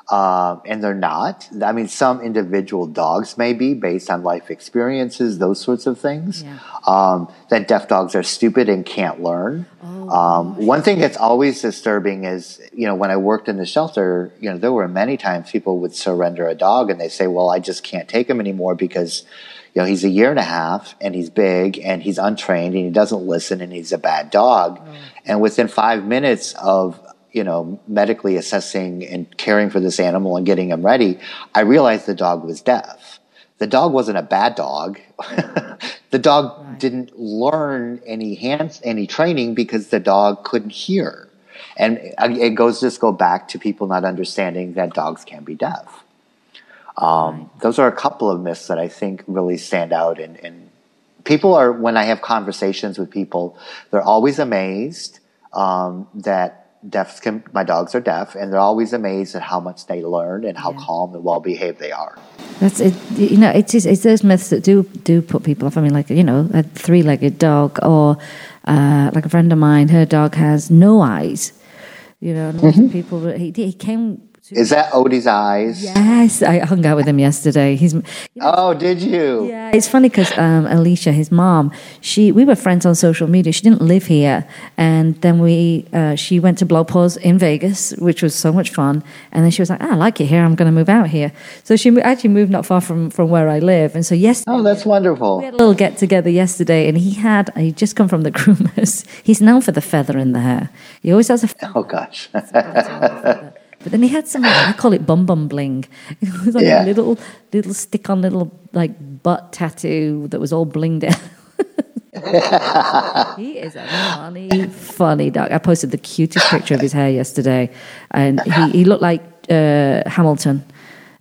Um, and they're not. I mean, some individual dogs may be based on life experiences, those sorts of things. Yeah. Um, that deaf dogs are stupid and can't learn. um, one thing that's always disturbing is, you know, when I worked in the shelter, you know, there were many times people would surrender a dog and they say, well, I just can't take him anymore because, you know, he's a year and a half and he's big and he's untrained and he doesn't listen and he's a bad dog. And within five minutes of, you know, medically assessing and caring for this animal and getting him ready, I realized the dog was deaf. The dog wasn't a bad dog. the dog didn't learn any hands, any training because the dog couldn't hear. And it goes just go back to people not understanding that dogs can be deaf. Um, Those are a couple of myths that I think really stand out. And, and people are, when I have conversations with people, they're always amazed um, that deafs can, my dogs are deaf, and they're always amazed at how much they learn and how calm and well behaved they are. That's it. You know, it is. It's those myths that do do put people off. I mean, like you know, a three-legged dog, or uh, like a friend of mine, her dog has no eyes. You know, of people. He, he came. Is that Odie's eyes? yes, I hung out with him yesterday. He's. You know, Oh, did you? yeah, it's funny because um, Alicia, his mom, she we were friends on social media. She didn't live here, and then we uh, she went to BlogPaws in Vegas, which was so much fun. And then she was like, ah, "I like it here. I'm going to move out here." So she actually moved not far from from where I live. And so yes, Oh, that's wonderful. we had a little get together yesterday, and he had he just come from the groomers. He's known for the feather in the hair. He always has a Oh, gosh. but then he had some, I call it bum bum bling. It was like Yeah. a little, little stick on little like butt tattoo that was all blinged out. he is a funny, funny dog. I posted the cutest picture of his hair yesterday, and he, he looked like uh, Hamilton,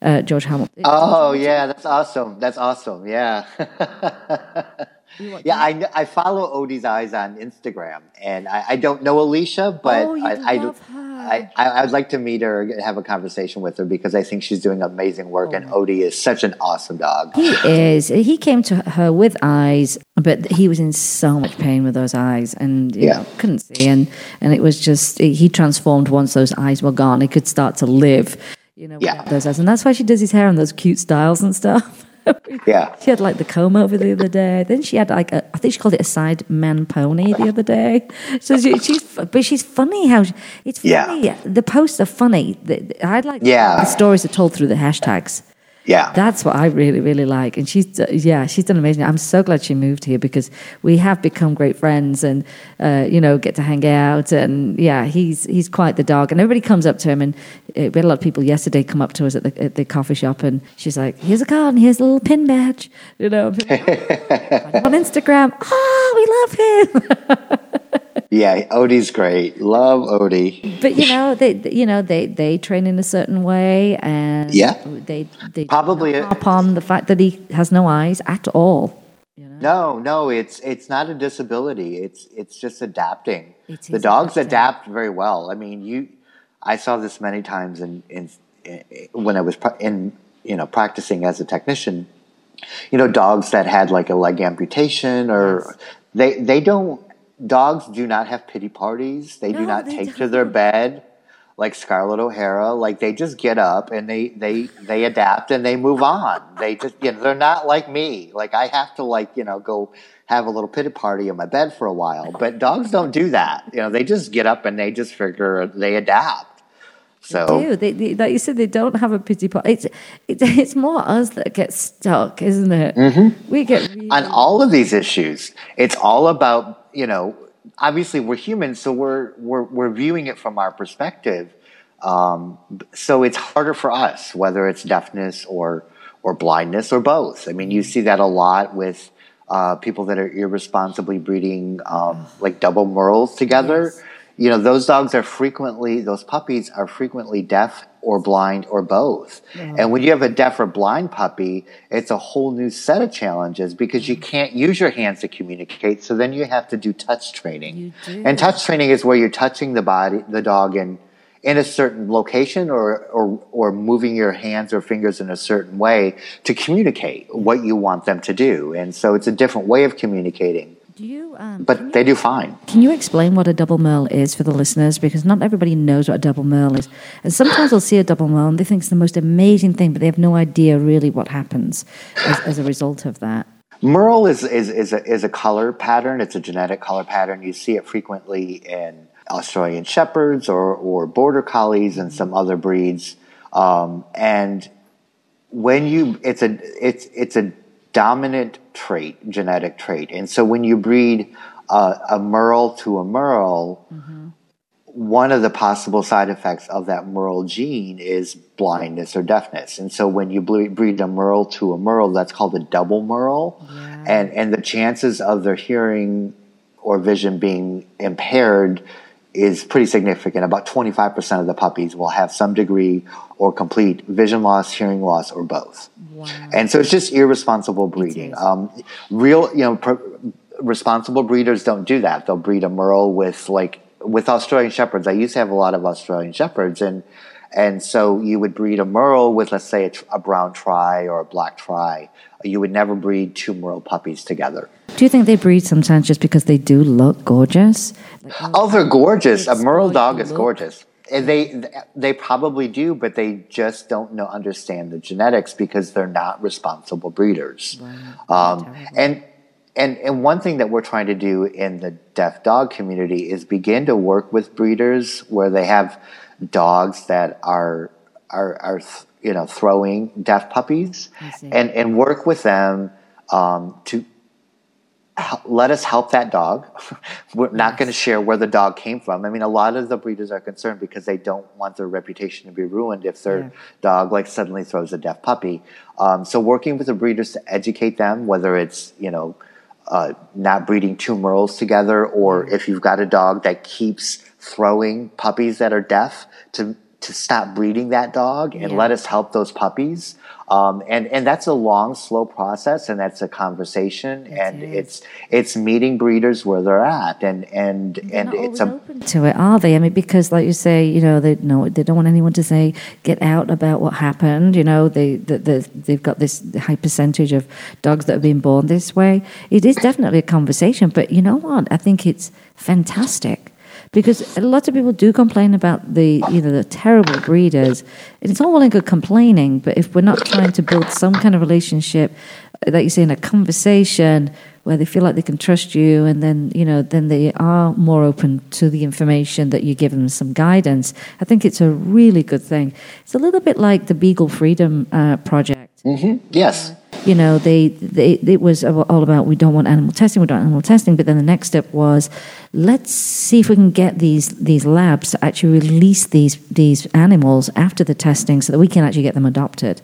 uh, George Hamilton. Oh, yeah, that's awesome. That's awesome. Yeah. yeah, I, I follow Odie's Eyes on Instagram, and I, I don't know Alicia, but Oh, I, I, her. I, I, I'd like to meet her and have a conversation with her because I think she's doing amazing work, and Oh. Odie is such an awesome dog. He is. He came to her with eyes, but he was in so much pain with those eyes, and you Yeah. know, couldn't see. And and it was just he transformed once those eyes were gone. He could start to live, you know, Yeah. those eyes. And that's why she does his hair in those cute styles and stuff. Yeah. She had like the comb over the other day. Then she had like a, I think she called it a side man pony the other day. So she, she's, but she's funny how she, it's Yeah. The posts are funny. I like Yeah. the stories are told through the hashtags. Yeah. That's what I really, really like. And she's, uh, yeah, she's done amazing. I'm so glad she moved here because we have become great friends and, uh, you know, get to hang out. And yeah, he's he's quite the dog. And everybody comes up to him. And uh, we had a lot of people yesterday come up to us at the, at the coffee shop. And she's like, here's a card and here's a little pin badge. You know, on Instagram. Oh, we love him. Yeah, Odie's great. Love Odie. but you know, they, you know, they, they train in a certain way. And Yeah. they, they Probably a- harp on the fact that he has no eyes at all. No, no, it's it's not a disability. It's it's just adapting. It the dogs adapting. adapt very well. I mean, you, I saw this many times in in, in when I was in you know practicing as a technician. You know, dogs that had like a leg amputation or they they don't dogs do not have pity parties. They do not they take to their bed like Scarlett O'Hara. Like they just get up and they they they adapt and they move on. They just you know they're not like me. Like I have to like you know go have a little pity party in my bed for a while. But dogs don't do that. You know they just get up and they just figure they adapt. So do. They, they, like you said, they don't have a pity party. It's, it's, it's more us that get stuck, isn't it? Mm-hmm. We get really, on all of these issues, it's all about you know. Obviously, we're humans, so we're we're we're viewing it from our perspective. Um, so it's harder for us, whether it's deafness or or blindness or both. I mean, you see that a lot with uh, people that are irresponsibly breeding um, like double merles together. Yes. You know, those dogs are frequently those puppies are frequently deaf or blind or both. And when you have a deaf or blind puppy, it's a whole new set of challenges because you mm. can't use your hands to communicate. So then you have to do touch training. Do. And touch training is where you're touching the body, the dog in in a certain location or, or or moving your hands or fingers in a certain way to communicate what you want them to do. And so it's a different way of communicating. Do you, um, But they do fine. Can you explain what a double merle is for the listeners? Because not everybody knows what a double merle is. And sometimes they'll see a double merle and they think it's the most amazing thing, but they have no idea really what happens as, as a result of that. Merle is, is, is, a, is a color pattern. It's a genetic color pattern. You see it frequently in Australian Shepherds or, or Border Collies and some other breeds. Um, and when you, it's a, it's, it's a dominant trait, genetic trait. And so when you breed a, a Merle to a Merle, mm-hmm. one of the possible side effects of that Merle gene is blindness or deafness. And so when you breed a Merle to a Merle, that's called a double Merle. And, and the chances of their hearing or vision being impaired is pretty significant. About 25% of the puppies will have some degree or complete vision loss, hearing loss, or both. And so it's just irresponsible breeding. Um, real, you know, pr- responsible breeders don't do that. They'll breed a Merle with like with Australian Shepherds. I used to have a lot of Australian Shepherds, and and so you would breed a Merle with, let's say, a, tr- a brown tri or a black tri. You would never breed two Merle puppies together. Do you think they breed sometimes just because they do look gorgeous? Oh, they're gorgeous. A Merle dog is gorgeous. And they they probably do, but they just don't know understand the genetics because they're not responsible breeders. Um, and and and one thing that we're trying to do in the deaf dog community is begin to work with breeders where they have dogs that are are are you know throwing deaf puppies and and work with them um, to hel- let us help that dog. We're not going to share where the dog came from. I mean, a lot of the breeders are concerned because they don't want their reputation to be ruined if their Yeah. dog like suddenly throws a deaf puppy. Um, so working with the breeders to educate them, whether it's you know uh, not breeding two merles together, or if you've got a dog that keeps throwing puppies that are deaf, to to stop breeding that dog and Yeah. let us help those puppies. Um, and and that's a long, slow process, and that's a conversation, and is. it's it's meeting breeders where they're at, and and and not it's a open to it, are they? I mean, because like you say, you know, they no, they don't want anyone to say get out about what happened. You know, they they they- they've got this high percentage of dogs that have been born this way. It is definitely a conversation, but you know what? I think it's fantastic because a lot of people do complain about the you know the terrible breeders, and it's all well and good complaining, but if we're not trying to build some kind of relationship, like you say, in a conversation where they feel like they can trust you, and then you know then they are more open to the information that you give them some guidance. I think it's a really good thing. It's a little bit like the Beagle Freedom uh, Project yes. You know, they, they it was all about we don't want animal testing, we don't want animal testing. But then the next step was let's see if we can get these these labs to actually release these these animals after the testing, so that we can actually get them adopted.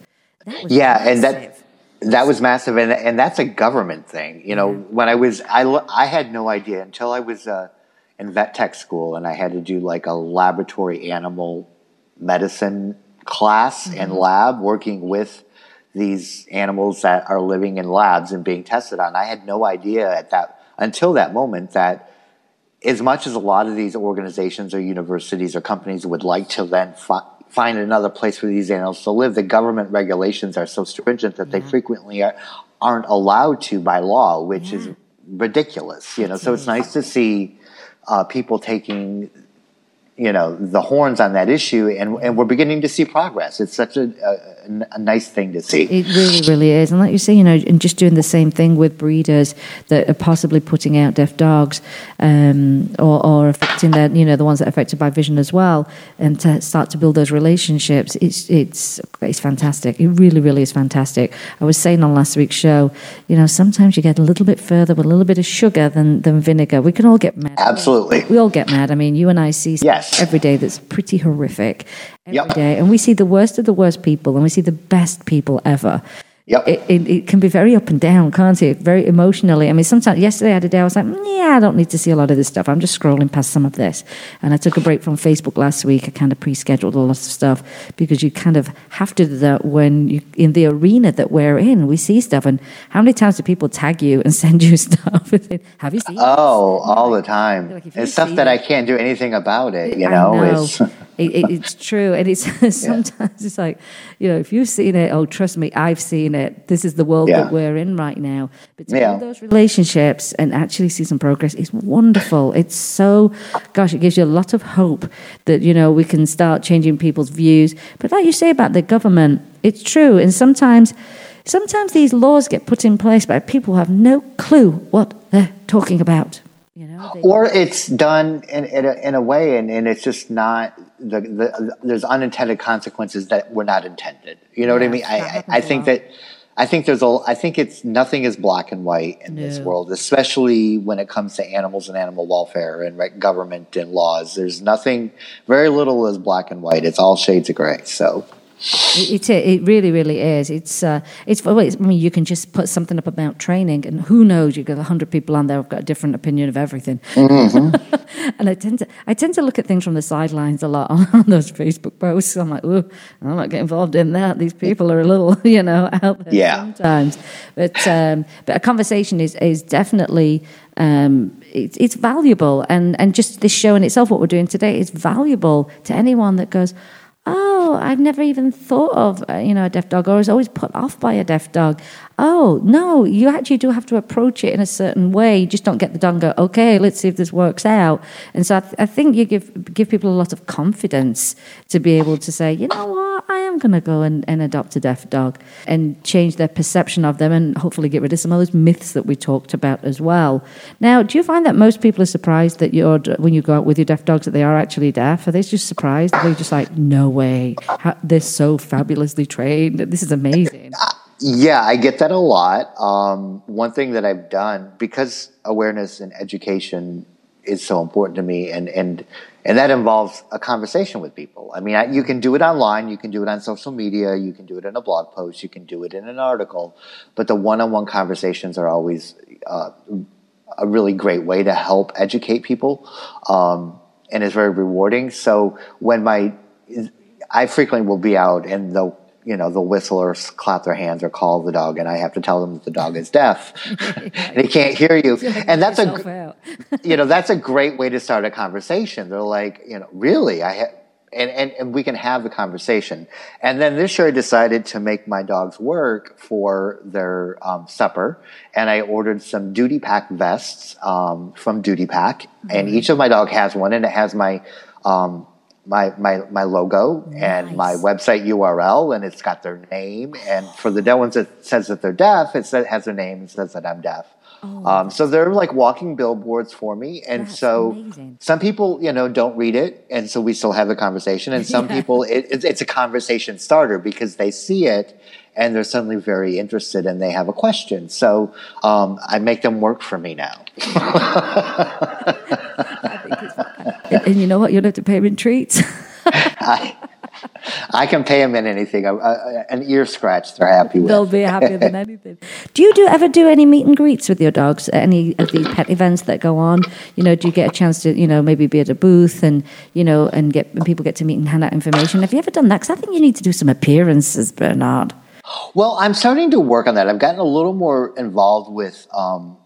Yeah, and that that was massive, and and that's a government thing. You know, when I was I I had no idea until I was uh, in vet tech school, and I had to do like a laboratory animal medicine class and lab working with these animals that are living in labs and being tested on. I had no idea at that until that moment that as much as a lot of these organizations or universities or companies would like to then fi- find another place for these animals to live, the government regulations are so stringent that they frequently are, aren't allowed to by law, which is ridiculous. You know, so it's nice to see uh, people taking you know the horns on that issue and and we're beginning to see progress. It's such a, a, a, nice thing to see. It really really is. And like you say you know and just doing the same thing with breeders that are possibly putting out deaf dogs um, or, or affecting their you know the ones that are affected by vision as well and to start to build those relationships it's it's it's fantastic. It really really is fantastic. I was saying on last week's show you know sometimes you get a little bit further with a little bit of sugar than than vinegar. We can all get mad. Absolutely. We all get mad. I mean you and i see yes every day that's pretty horrific every yep. day, and we see the worst of the worst people, and we see the best people ever. Yep. It, it, it, can be very up and down, can't it? Very emotionally. I mean, sometimes yesterday I had a day I was like, mm, yeah, I don't need to see a lot of this stuff. I'm just scrolling past some of this. And I took a break from Facebook last week. I kind of pre scheduled a lot of stuff because you kind of have to do that when you, in the arena that we're in, we see stuff. And how many times do people tag you and send you stuff? have you seen Oh, this? all the time. Like, it's stuff that it, I can't do anything about it, you know? know. It's, it, it's true. And it's sometimes yeah. it's like, you know, if you've seen it, oh, trust me, I've seen it. This is the world yeah. that we're in right now. But to yeah. those relationships and actually see some progress is wonderful. It's so, gosh, it gives you a lot of hope that, you know, we can start changing people's views. But like you say about the government, it's true. And sometimes, sometimes these laws get put in place by people who have no clue what they're talking about. You know, they, or it's done in, in, a, in a way, and, and it's just not the, the, there's unintended consequences that were not intended. You know yeah, what I mean? I, I, think that I think there's a I think it's nothing is black and white in no. this world, especially when it comes to animals and animal welfare and right, government and laws. There's nothing, very little is black and white. It's all shades of gray. So it, it, it really, really is. It's, uh, it's, well, it's, I mean, you can just put something up about training, and who knows, you have got 100 people on there who've got a different opinion of everything. Mm-hmm. and I tend, to, I tend to look at things from the sidelines a lot on, on those Facebook posts. I'm like, oh, I'm not getting involved in that. These people are a little, you know, out there yeah. sometimes. But, um, but a conversation is, is definitely um, it's, it's valuable. And, and just this show in itself, what we're doing today, is valuable to anyone that goes, oh, I've never even thought of, uh, you know, a deaf dog, or was always put off by a deaf dog. Oh, no, you actually do have to approach it in a certain way. You just don't get the dog and go, okay, let's see if this works out. And so I, th- I think you give, give people a lot of confidence to be able to say, you know what, I am going to go and, and adopt a deaf dog and change their perception of them and hopefully get rid of some of those myths that we talked about as well. Now, do you find that most people are surprised that you're, when you go out with your deaf dogs, that they are actually deaf? Are they just surprised? Are they just like, no way, they're so fabulously trained. This is amazing. Yeah, I get that a lot. Um, one thing that I've done because awareness and education is so important to me, and and and that involves a conversation with people. I mean, I, you can do it online, you can do it on social media, you can do it in a blog post, you can do it in an article, but the one-on-one conversations are always uh, a really great way to help educate people, um, and it's very rewarding. So when my I frequently will be out and they'll you know, the whistlers clap their hands or call the dog, and I have to tell them that the dog is deaf and he can't hear you. And that's a, you know, that's a great way to start a conversation. They're like, you know, really, I have, and, and, and we can have the conversation. And then this year I decided to make my dogs work for their um, supper. And I ordered some Duty Pack vests um, from Duty Pack. Mm-hmm. And each of my dog has one, and it has my um, my my my logo nice. and my website URL, and it's got their name. And for the deaf ones, it says that they're deaf. It says, has their name and says that I'm deaf. Oh. Um, so they're like walking billboards for me. And so amazing. some people, you know, don't read it, and so we still have a conversation. And some yeah. people, it, it's a conversation starter because they see it and they're suddenly very interested and they have a question. So um, I make them work for me now. and you know what? You don't have to pay them in treats. I, I can pay them in anything. A, a, an ear scratch, they're happy with. They'll be happier than anything. Do you do ever do any meet and greets with your dogs at any of these pet events that go on? You know, do you get a chance to, you know, maybe be at a booth and, you know, and get and people get to meet and hand out information? Have you ever done that? Because I think you need to do some appearances, Bernard. Well, I'm starting to work on that. I've gotten a little more involved with um,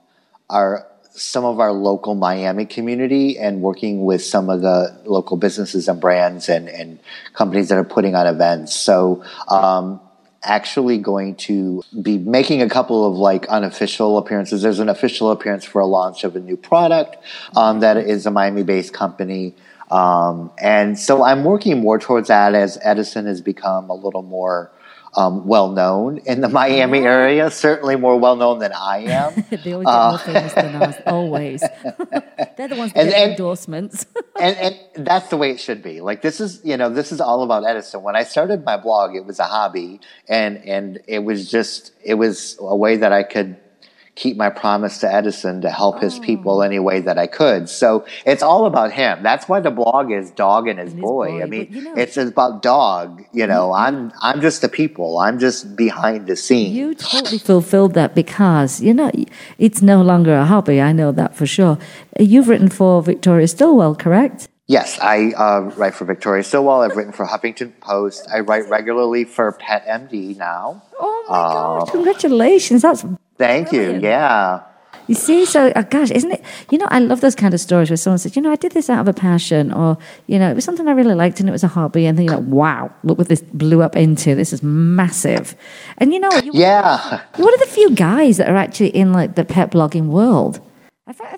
our some of our local Miami community and working with some of the local businesses and brands and, and companies that are putting on events. So um, actually going to be making a couple of like unofficial appearances. There's an official appearance for a launch of a new product um, that is a Miami based company. Um, and so I'm working more towards that as Edison has become a little more um, well known in the Miami area, certainly more well known than I am. they always get uh, more famous than us, always. They're the ones that and, get and, endorsements. and, and that's the way it should be. Like this is, you know, this is all about Edison. When I started my blog, it was a hobby, and and it was just it was a way that I could keep my promise to Edison to help his people oh. any way that I could. So it's all about him. That's why the blog is Dog and His, and boy. boy. I mean, you know, it's about Dog. You know, I'm I'm just the people. I'm just behind the scenes. You totally fulfilled that because you know it's no longer a hobby. I know that for sure. You've written for Victoria Stilwell, correct? Yes, I uh, write for Victoria Stilwell. I've written for Huffington Post. I write regularly for Pet MD now. Oh my uh, gosh! Congratulations! That's Thank Brilliant. you. Yeah. You see, so uh, gosh, isn't it? You know, I love those kind of stories where someone says, "You know, I did this out of a passion," or you know, it was something I really liked and it was a hobby, and then you're like, "Wow, look what this blew up into! This is massive." And you know, you yeah, you're one of the few guys that are actually in like the pet blogging world.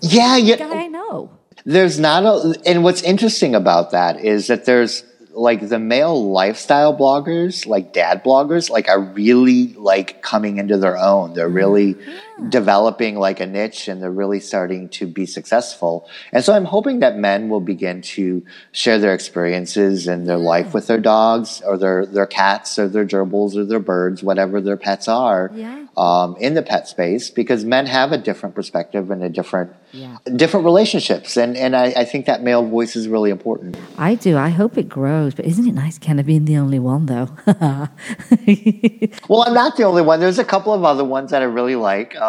yeah, yeah. Guy I know. There's not a, and what's interesting about that is that there's like the male lifestyle bloggers, like dad bloggers, like are really like coming into their own. They're really mm-hmm. Developing like a niche and they're really starting to be successful. And so I'm hoping that men will begin to share their experiences and their life with their dogs or their, their cats or their gerbils or their birds, whatever their pets are, yeah. um, in the pet space because men have a different perspective and a different, yeah. different relationships. And, and I, I think that male voice is really important. I do. I hope it grows but isn't it nice kind of being the only one, though? well, I'm not the only one. There's a couple of other ones that I really like. Um,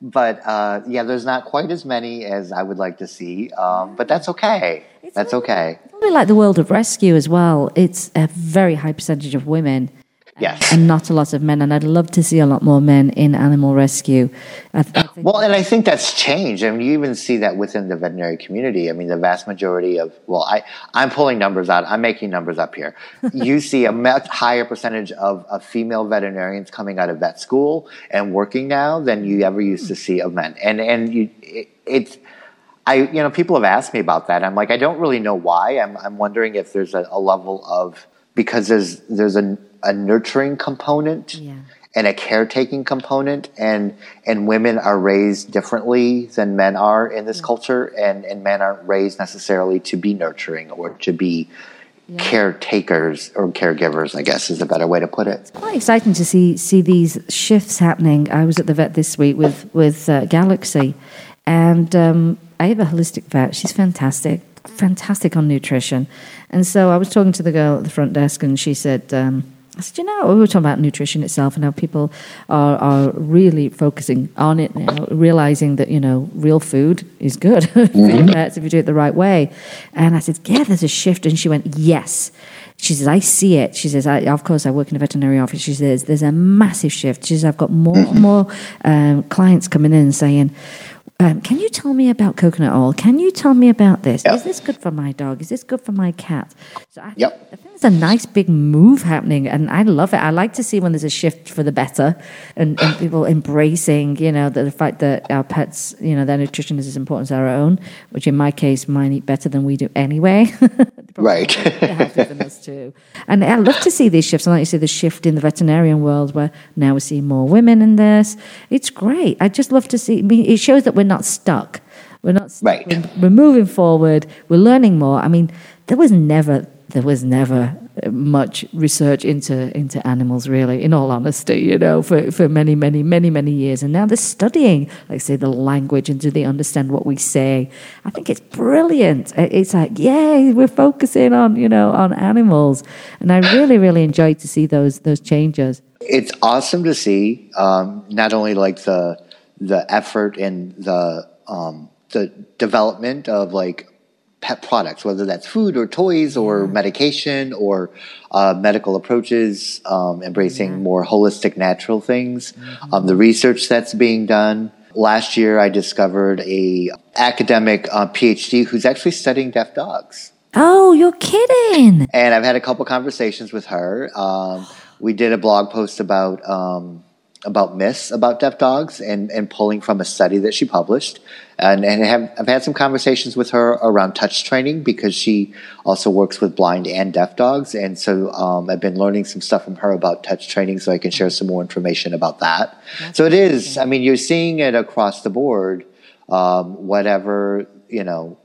but uh, yeah, there's not quite as many as I would like to see. Um, but that's okay. It's that's really, okay. Probably like the world of rescue as well. It's a very high percentage of women Yes. And not a lot of men. And I'd love to see a lot more men in animal rescue. I th- I well, and I think that's changed. I mean, you even see that within the veterinary community. I mean, the vast majority of, well, I, I'm pulling numbers out. I'm making numbers up here. you see a much higher percentage of, of female veterinarians coming out of vet school and working now than you ever used to see of men. And, and you, it, it's, I, you know, people have asked me about that. I'm like, I don't really know why. I'm, I'm wondering if there's a, a level of, because there's, there's a, a nurturing component yeah. and a caretaking component and and women are raised differently than men are in this yeah. culture and and men aren't raised necessarily to be nurturing or to be yeah. caretakers or caregivers i guess is a better way to put it it's quite exciting to see see these shifts happening i was at the vet this week with with uh, galaxy and um, i have a holistic vet she's fantastic fantastic on nutrition and so i was talking to the girl at the front desk and she said um, I said, you know, we were talking about nutrition itself and how people are, are really focusing on it now, realizing that, you know, real food is good mm-hmm. if you do it the right way. And I said, yeah, there's a shift. And she went, yes. She says, I see it. She says, I, of course, I work in a veterinary office. She says, there's a massive shift. She says, I've got more and mm-hmm. more um, clients coming in saying, um, can you tell me about coconut oil? Can you tell me about this? Yep. Is this good for my dog? Is this good for my cat? So I, yep. I think there's a nice big move happening, and I love it. I like to see when there's a shift for the better, and, and people embracing, you know, the, the, fact that our pets, you know, their nutrition is as important as our own. Which in my case, mine eat better than we do anyway. right. than us too. And I love to see these shifts. And like to see the shift in the veterinarian world, where now we're seeing more women in this. It's great. I just love to see. I mean, it shows that we're not stuck. We're not stuck. Right. We're, we're moving forward. We're learning more. I mean, there was never there was never much research into into animals really in all honesty you know for, for many many many many years and now they're studying like say the language and do they understand what we say i think it's brilliant it's like yay we're focusing on you know on animals and i really really enjoyed to see those those changes it's awesome to see um, not only like the the effort and the um, the development of like pet products, whether that's food or toys or mm. medication or uh, medical approaches, um, embracing mm. more holistic, natural things. Mm-hmm. Um, the research that's being done. Last year, I discovered a academic uh, PhD who's actually studying deaf dogs. Oh, you're kidding! And I've had a couple conversations with her. Um, we did a blog post about um, about myths about deaf dogs and, and pulling from a study that she published. And, and have, I've had some conversations with her around touch training because she also works with blind and deaf dogs. And so um, I've been learning some stuff from her about touch training so I can share some more information about that. That's so it is, I mean, you're seeing it across the board, um, whatever, you know,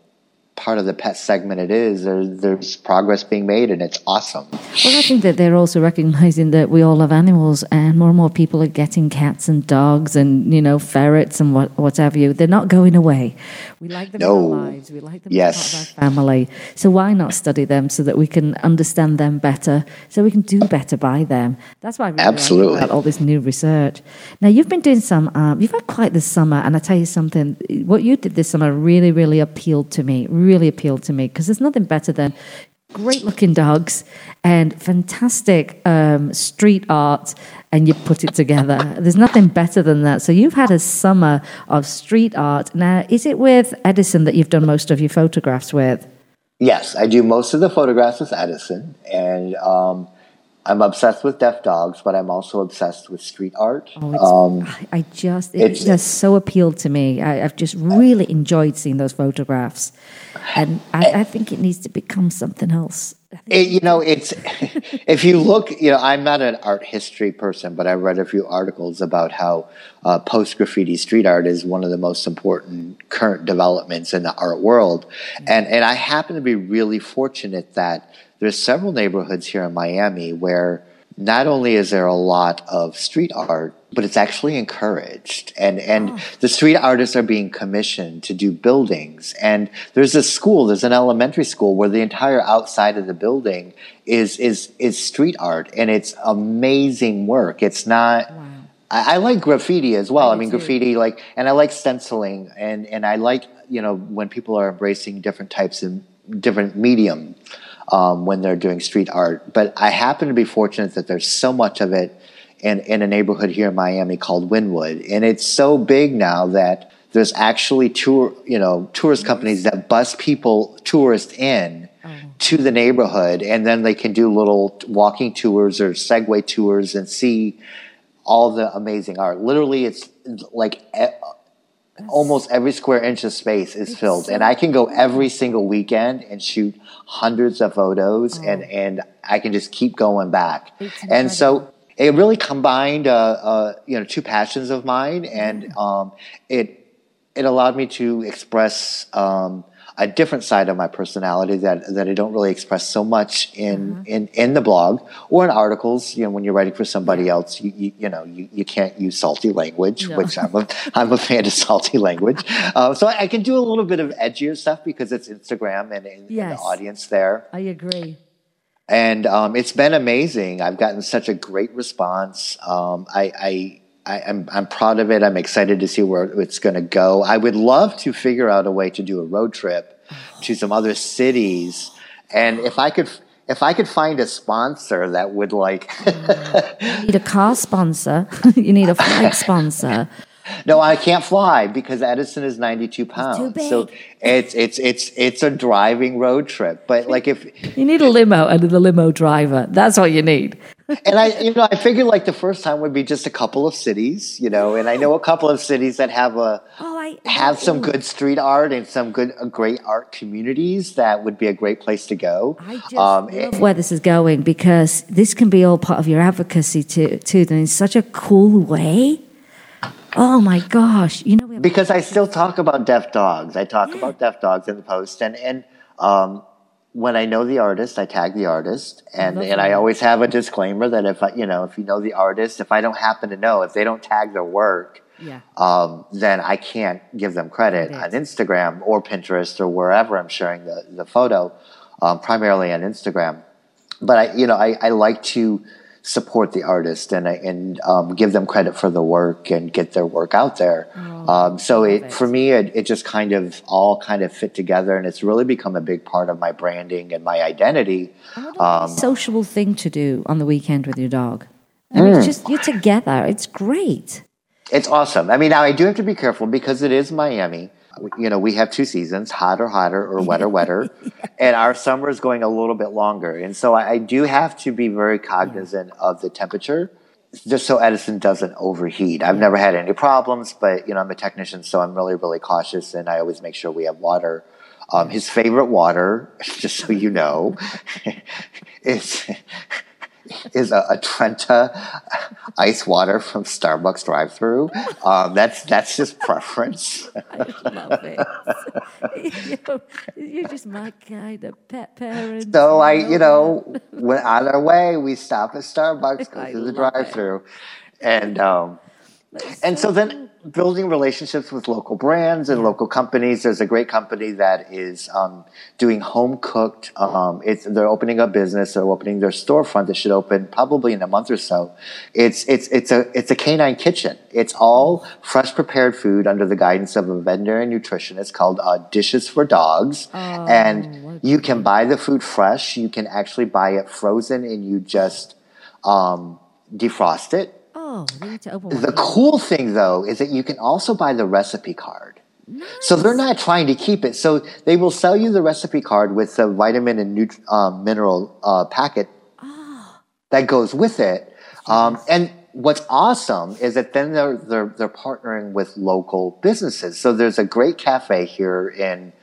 part of the pet segment it is, there, there's progress being made and it's awesome. Well, I think that they're also recognizing that we all love animals and more and more people are getting cats and dogs and, you know, ferrets and what, what have you. They're not going away. We like them no. in our lives. We like them yes. as part of our family. So why not study them so that we can understand them better, so we can do better by them? That's why I really Absolutely. Like all this new research. Now, you've been doing some, um, you've had quite the summer, and I tell you something, what you did this summer really, really appealed to me really appealed to me because there's nothing better than great looking dogs and fantastic um, street art and you put it together. There's nothing better than that. So you've had a summer of street art. Now, is it with Edison that you've done most of your photographs with? Yes, I do most of the photographs with Edison. And um, I'm obsessed with deaf dogs, but I'm also obsessed with street art. Oh, um, I, just it just so appealed to me. I, have just really enjoyed seeing those photographs, and I, I think it needs to become something else. It, you know, it's if you look, you know, I'm not an art history person, but I read a few articles about how uh, post graffiti street art is one of the most important current developments in the art world, mm-hmm. and and I happen to be really fortunate that there's several neighborhoods here in Miami where not only is there a lot of street art, but it's actually encouraged. And, and oh. the street artists are being commissioned to do buildings. And there's a school, there's an elementary school where the entire outside of the building is, is, is street art. And it's amazing work. It's not, wow. I, I, like graffiti as well. I, I mean, too. graffiti, like, and I like stenciling and, and I like, you know, when people are embracing different types of different medium um, when they're doing street art. But I happen to be fortunate that there's so much of it in, in a neighborhood here in Miami called Wynwood. And it's so big now that there's actually tour, you know, tourist companies that bus people, tourists in oh. to the neighborhood. And then they can do little walking tours or Segway tours and see all the amazing art. Literally, it's like almost every square inch of space is filled and i can go every single weekend and shoot hundreds of photos oh. and and i can just keep going back. And so it really combined uh, uh, you know two passions of mine and um, it it allowed me to express um, a different side of my personality that that I don't really express so much in mm-hmm. in, in the blog or in articles. You know, when you're writing for somebody else, you you, you know you, you can't use salty language, no. which I'm a I'm a fan of salty language. Uh, so I, can do a little bit of edgier stuff because it's Instagram and, and, yes. and the audience there. I agree. And um, it's been amazing. I've gotten such a great response. Um, I, I I, am I'm, I'm proud of it. I'm excited to see where it's going to go. I would love to figure out a way to do a road trip to some other cities, and if I could. If I could find a sponsor that would like, you need a car sponsor. you need a flight sponsor. No, I can't fly because Edison is 92 pounds. So it's it's it's it's a driving road trip. But like if you need a limo and the limo driver, that's what you need. And I you know I figured like the first time would be just a couple of cities, you know, and I know a couple of cities that have a oh, I, have some good street art and some good uh, great art communities that would be a great place to go. I just um, love where this is going because this can be all part of your advocacy too, too in such a cool way. Oh my gosh! You know, because I still talk about deaf dogs. I talk yeah. about deaf dogs in the post, and and um, when I know the artist, I tag the artist, and and I always have a disclaimer that if I, you know, if you know the artist, if I don't happen to know, if they don't tag their work, yeah. um, then I can't give them credit on Instagram or Pinterest or wherever I'm sharing the the photo, um, primarily on Instagram. But I, you know, I, I like to support the artist and and um, give them credit for the work and get their work out there. Oh, um, so it, for me, it, it just kind of all kind of fit together, and it's really become a big part of my branding and my identity. Um, social thing to do on the weekend with your dog. I mean, mm. it's just you're together. It's great. It's awesome. I mean, now I do have to be careful because it is Miami. You know, we have two seasons, hotter, hotter, or wetter, wetter. And our summer is going a little bit longer. And so I, I do have to be very cognizant of the temperature just so Edison doesn't overheat. I've never had any problems, but you know, I'm a technician, so I'm really, really cautious and I always make sure we have water. Um, his favorite water, just so you know, is is a, a, Trenta ice water from Starbucks drive-through. Um, that's that's just preference. I love it. you're, you're, just my kind of pet parent. So I, you know, went on our way. We stop at Starbucks, go through the drive-through, it. and um, and so then building relationships with local brands and local companies. There's a great company that is um, doing home cooked. Um, they're opening a business. They're opening their storefront that should open probably in a month or so. It's it's it's a it's a canine kitchen. It's all fresh prepared food under the guidance of a veterinary nutritionist called uh, Dishes for Dogs, oh, and you can buy the food fresh. You can actually buy it frozen, and you just um, defrost it Oh, the cool thing though is that you can also buy the recipe card. Nice. So they're not trying to keep it. So they will sell you the recipe card with the vitamin and nut- um, mineral uh, packet oh. that goes with it. Um, and what's awesome is that then they're, they're, they're partnering with local businesses. So there's a great cafe here in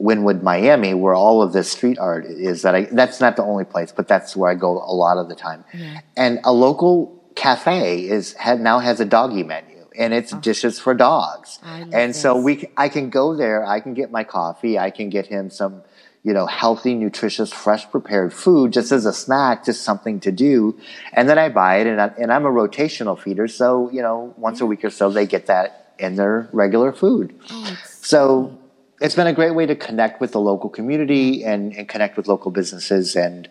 Wynwood, Miami, where all of this street art is. That I that's not the only place, but that's where I go a lot of the time. Yeah. And a local cafe is now has a doggy menu and it's oh. dishes for dogs. And this. so we I can go there, I can get my coffee, I can get him some you know, healthy, nutritious, fresh prepared food just as a snack, just something to do. And then I buy it and, I, and I'm a rotational feeder. So, you know, once a week or so, they get that in their regular food. Oh, so it's been a great way to connect with the local community and, and connect with local businesses. And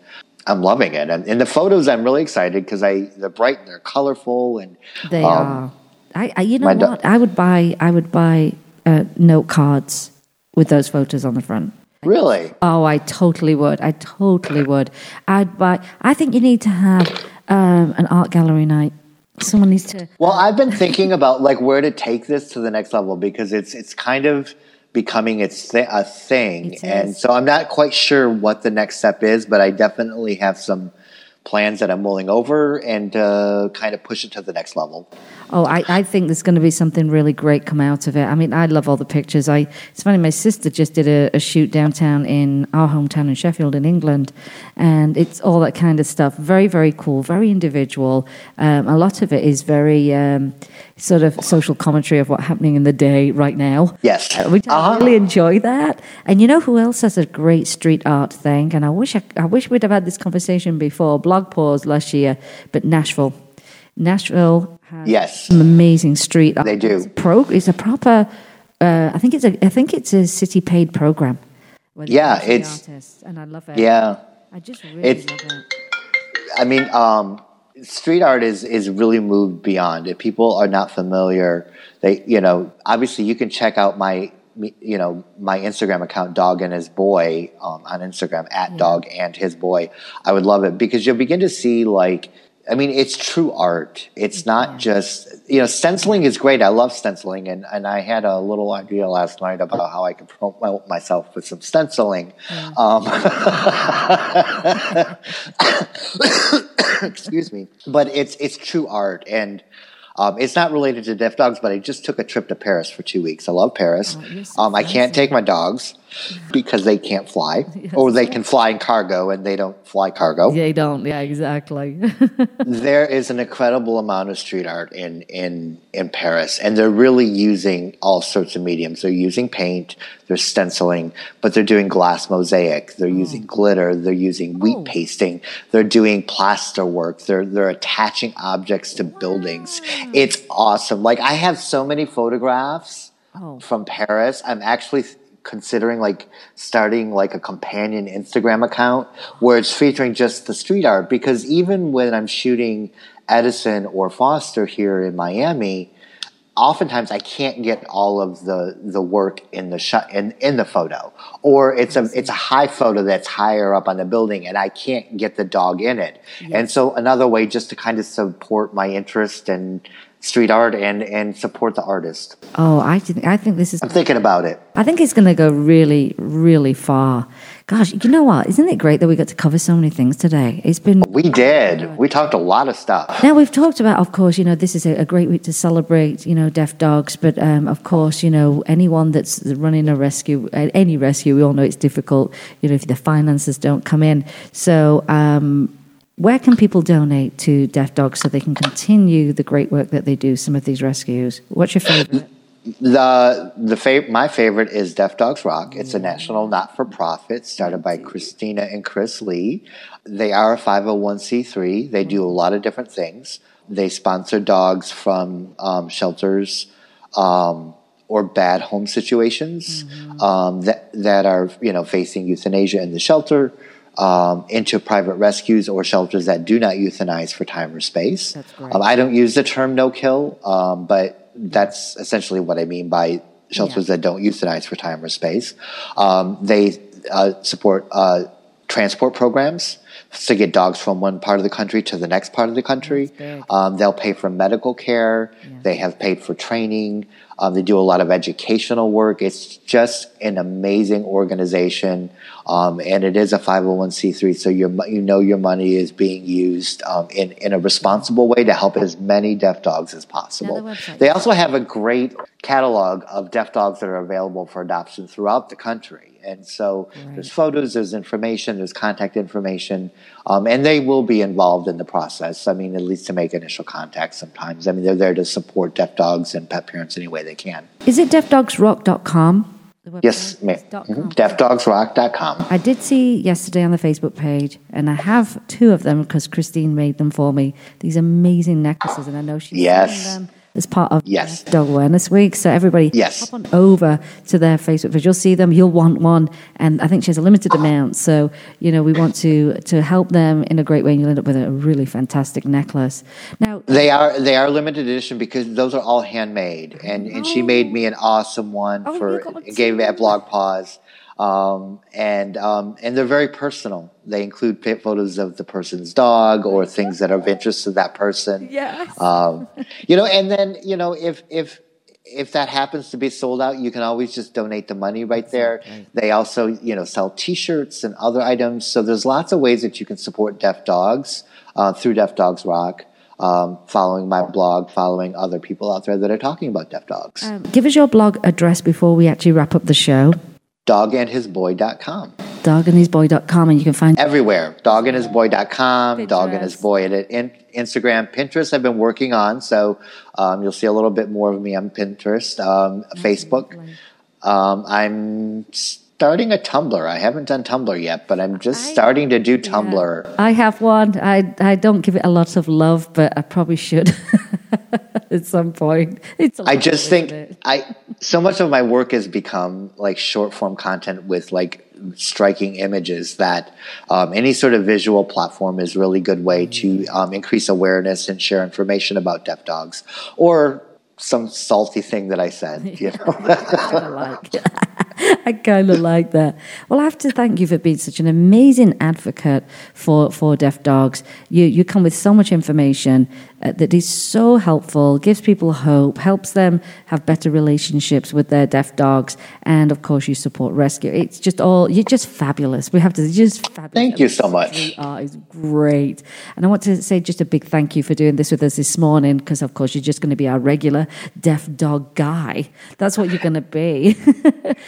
I'm loving it, and in the photos, I'm really excited because I they're bright and they're colorful, and they um, are. I, I, you know what? I would buy I would buy uh, note cards with those photos on the front. Really? Oh, I totally would. I totally would. I'd buy. I think you need to have um, an art gallery night. Someone needs to. Well, I've been thinking about like where to take this to the next level because it's it's kind of becoming its th- a thing. And so I'm not quite sure what the next step is, but I definitely have some plans that I'm mulling over and uh, kind of push it to the next level. Oh, I, I think there's going to be something really great come out of it. I mean, I love all the pictures. I it's funny, my sister just did a, a shoot downtown in our hometown in Sheffield, in England, and it's all that kind of stuff. Very, very cool, very individual. Um, a lot of it is very um, sort of social commentary of what's happening in the day right now. Yes, uh, which uh-huh. I really enjoy that. And you know who else has a great street art thing? And I wish I, I wish we'd have had this conversation before. BlogPaws last year, but Nashville. Nashville has yes. some amazing street art. They do. It's a, pro, it's a proper. Uh, I think it's a. I think it's a city paid program. Yeah, it's artists, and I love it. Yeah, I just really it's, love it. I mean, um, street art is is really moved beyond. If people are not familiar, they you know obviously you can check out my you know my Instagram account, Dog and His Boy, um, on Instagram at yeah. Dog and His Boy. I would love it because you'll begin to see like I mean, it's true art. It's not just, you know, stenciling is great. I love stenciling. And, and I had a little idea last night about how I could promote myself with some stenciling. Um, excuse me. But it's, it's true art. And, um, it's not related to deaf dogs, but I just took a trip to Paris for two weeks. I love Paris. Oh, um, I can't take my dogs because they can't fly, yes. or they can fly in cargo and they don't fly cargo. They don't. Yeah, exactly. there is an incredible amount of street art in in in Paris, and they're really using all sorts of mediums. They're using paint, they're stenciling, but they're doing glass mosaic. They're oh. using glitter. They're using wheat oh. pasting. They're doing plaster work. They're they're attaching objects to wow. buildings. It's awesome. Like I have so many photographs. Oh. From Paris, I'm actually considering like starting like a companion Instagram account where it's featuring just the street art because even when I'm shooting Edison or Foster here in Miami, oftentimes I can't get all of the the work in the shot in, in the photo, or it's a it's a high photo that's higher up on the building, and I can't get the dog in it. Yes. And so another way just to kind of support my interest and street art and and support the artist. Oh, I think I think this is. I'm thinking about it. I think it's going to go really, really far. Gosh, you know what? Isn't it great that we got to cover so many things today? It's been. We did. We talked a lot of stuff. Now we've talked about, of course, you know, this is a, a great week to celebrate, you know, deaf dogs. But um, of course, you know, anyone that's running a rescue, any rescue, we all know it's difficult. You know, if the finances don't come in. So. Um, where can people donate to Deaf Dogs so they can continue the great work that they do? Some of these rescues. What's your favorite? The the fav- my favorite is Deaf Dogs Rock. It's a national not for profit started by Christina and Chris Lee. They are a 501c3. They do a lot of different things. They sponsor dogs from um, shelters um, or bad home situations um, that that are you know facing euthanasia in the shelter. Um, into private rescues or shelters that do not euthanize for time or space. That's great. Um, I don't use the term no kill, um, but that's essentially what I mean by shelters that don't euthanize for time or space. Um, they uh, support uh, transport programs to get dogs from one part of the country to the next part of the country. Um, they'll pay for medical care. They have paid for training. Um, they do a lot of educational work. It's just an amazing organization, um, and it is a 501c3. So your, you know your money is being used um, in, in a responsible way to help as many deaf dogs as possible. website. They also have a great catalog of deaf dogs that are available for adoption throughout the country. And so there's photos, there's information, there's contact information, um, and they will be involved in the process. I mean, at least to make initial contact sometimes. I mean, they're there to support deaf dogs and pet parents any way they can. Is it deafdogsrock.com? Yes, ma'am. Mhm. DeafDogsRock.com. I did see yesterday on the Facebook page, and I have two of them because Christine made them for me. These amazing necklaces, and I know she's Yes. them as part of Yes. Dog Awareness Week. So everybody, Yes. hop on over to their Facebook page. You'll see them. You'll want one, and I think she has a limited amount. So you know we want to to help them in a great way, and you'll end up with a really fantastic necklace. Now, They are they are limited edition because those are all handmade, and, and she made me an awesome one Oh, for you got and gave me at. BlogPaws, um, and um, and they're very personal. They include photos of the person's dog or things that are of interest to that person. Yes. Um, you know, and then you know if if if that happens to be sold out, you can always just donate the money right there. They also, you know, sell T-shirts and other items. So there's lots of ways that you can support deaf dogs uh, through Deaf Dogs Rock. Um, following my blog, following other people out there that are talking about deaf dogs. um, give us your blog address before we actually wrap up the show. Dogandhisboy.com. Dogandhisboy.com, and you can find Everywhere. Dogandhisboy.com, Pinterest. Dog and His Boy at in, Instagram, Pinterest. I've been working on, so um, you'll see a little bit more of me on Pinterest, um, Facebook. Um, I'm starting a Tumblr. I haven't done Tumblr yet, but I'm just starting to do Tumblr. I have one. I I don't give it a lot of love, but I probably should at some point. It's. a I lot, just isn't think it? I so much of my work has become like short form content with like striking images that um, any sort of visual platform is really good way to um, increase awareness and share information about deaf dogs or some salty thing that I said. You know, I kind of like that. Well, I have to thank you for being such an amazing advocate for, for deaf dogs. You you come with so much information uh, that is so helpful, gives people hope, helps them have better relationships with their deaf dogs, and of course, you support rescue. It's just all you're just fabulous. We have to just fabulous. Thank you so much. You are is great, and I want to say just a big thank you for doing this with us this morning because, of course, you're just going to be our regular deaf dog guy. That's what you're going to be.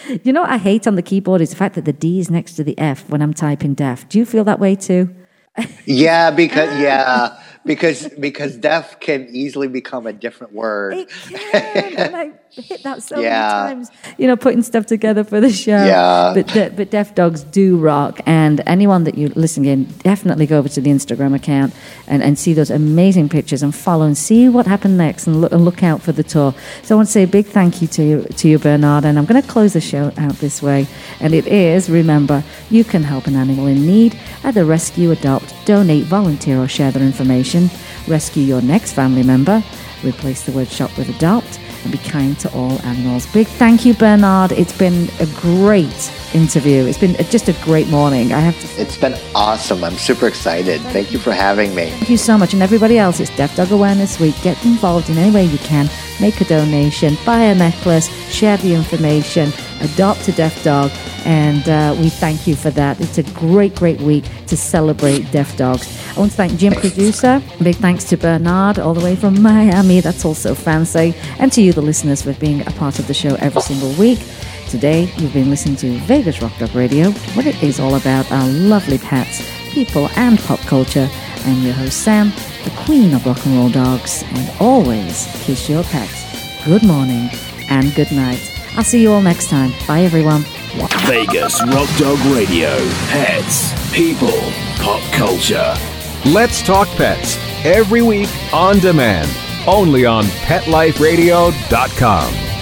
you know what I hate on the keyboard is the fact that the D is next to the F when I'm typing deaf. Do you feel that way too? yeah, because yeah, because because deaf can easily become a different word. It can, and I hit that so Yeah. many times. You know, putting stuff together for the show. Yeah. But but deaf dogs do rock, and anyone that you listen in, definitely go over to the Instagram account and, and see those amazing pictures and follow and see what happened next and look and look out for the tour. So I want to say a big thank you to you to you, Bernard, and I'm going to close the show out this way. And it is remember you can help an animal in need. Either rescue, adopt, donate, volunteer, or share their information. Rescue your next family member. Replace the word shop with adopt and be kind to all animals. Big thank you, Bernard. It's been a great interview. It's been just a great morning. I have to. It's been awesome. I'm super excited. Thank you for having me. Thank you so much. And everybody else, it's Deaf Dog Awareness Week. Get involved in any way you can. Make a donation, buy a necklace, share the information, adopt a deaf dog. And uh, we thank you for that. It's a great, great week to celebrate deaf dogs. I want to thank Jim, producer. Big thanks to Bernard, all the way from Miami. That's also fancy. And to you, the listeners, for being a part of the show every single week. Today, you've been listening to Vegas Rock Dog Radio, what it is all about our lovely pets, people, and pop culture. I'm your host, Sam, the queen of rock and roll dogs, and always kiss your pets. Good morning and good night. I'll see you all next time. Bye, everyone. Vegas Rock Dog Radio. Pets, people, pop culture. Let's Talk Pets every week on demand, only on PetLifeRadio.com.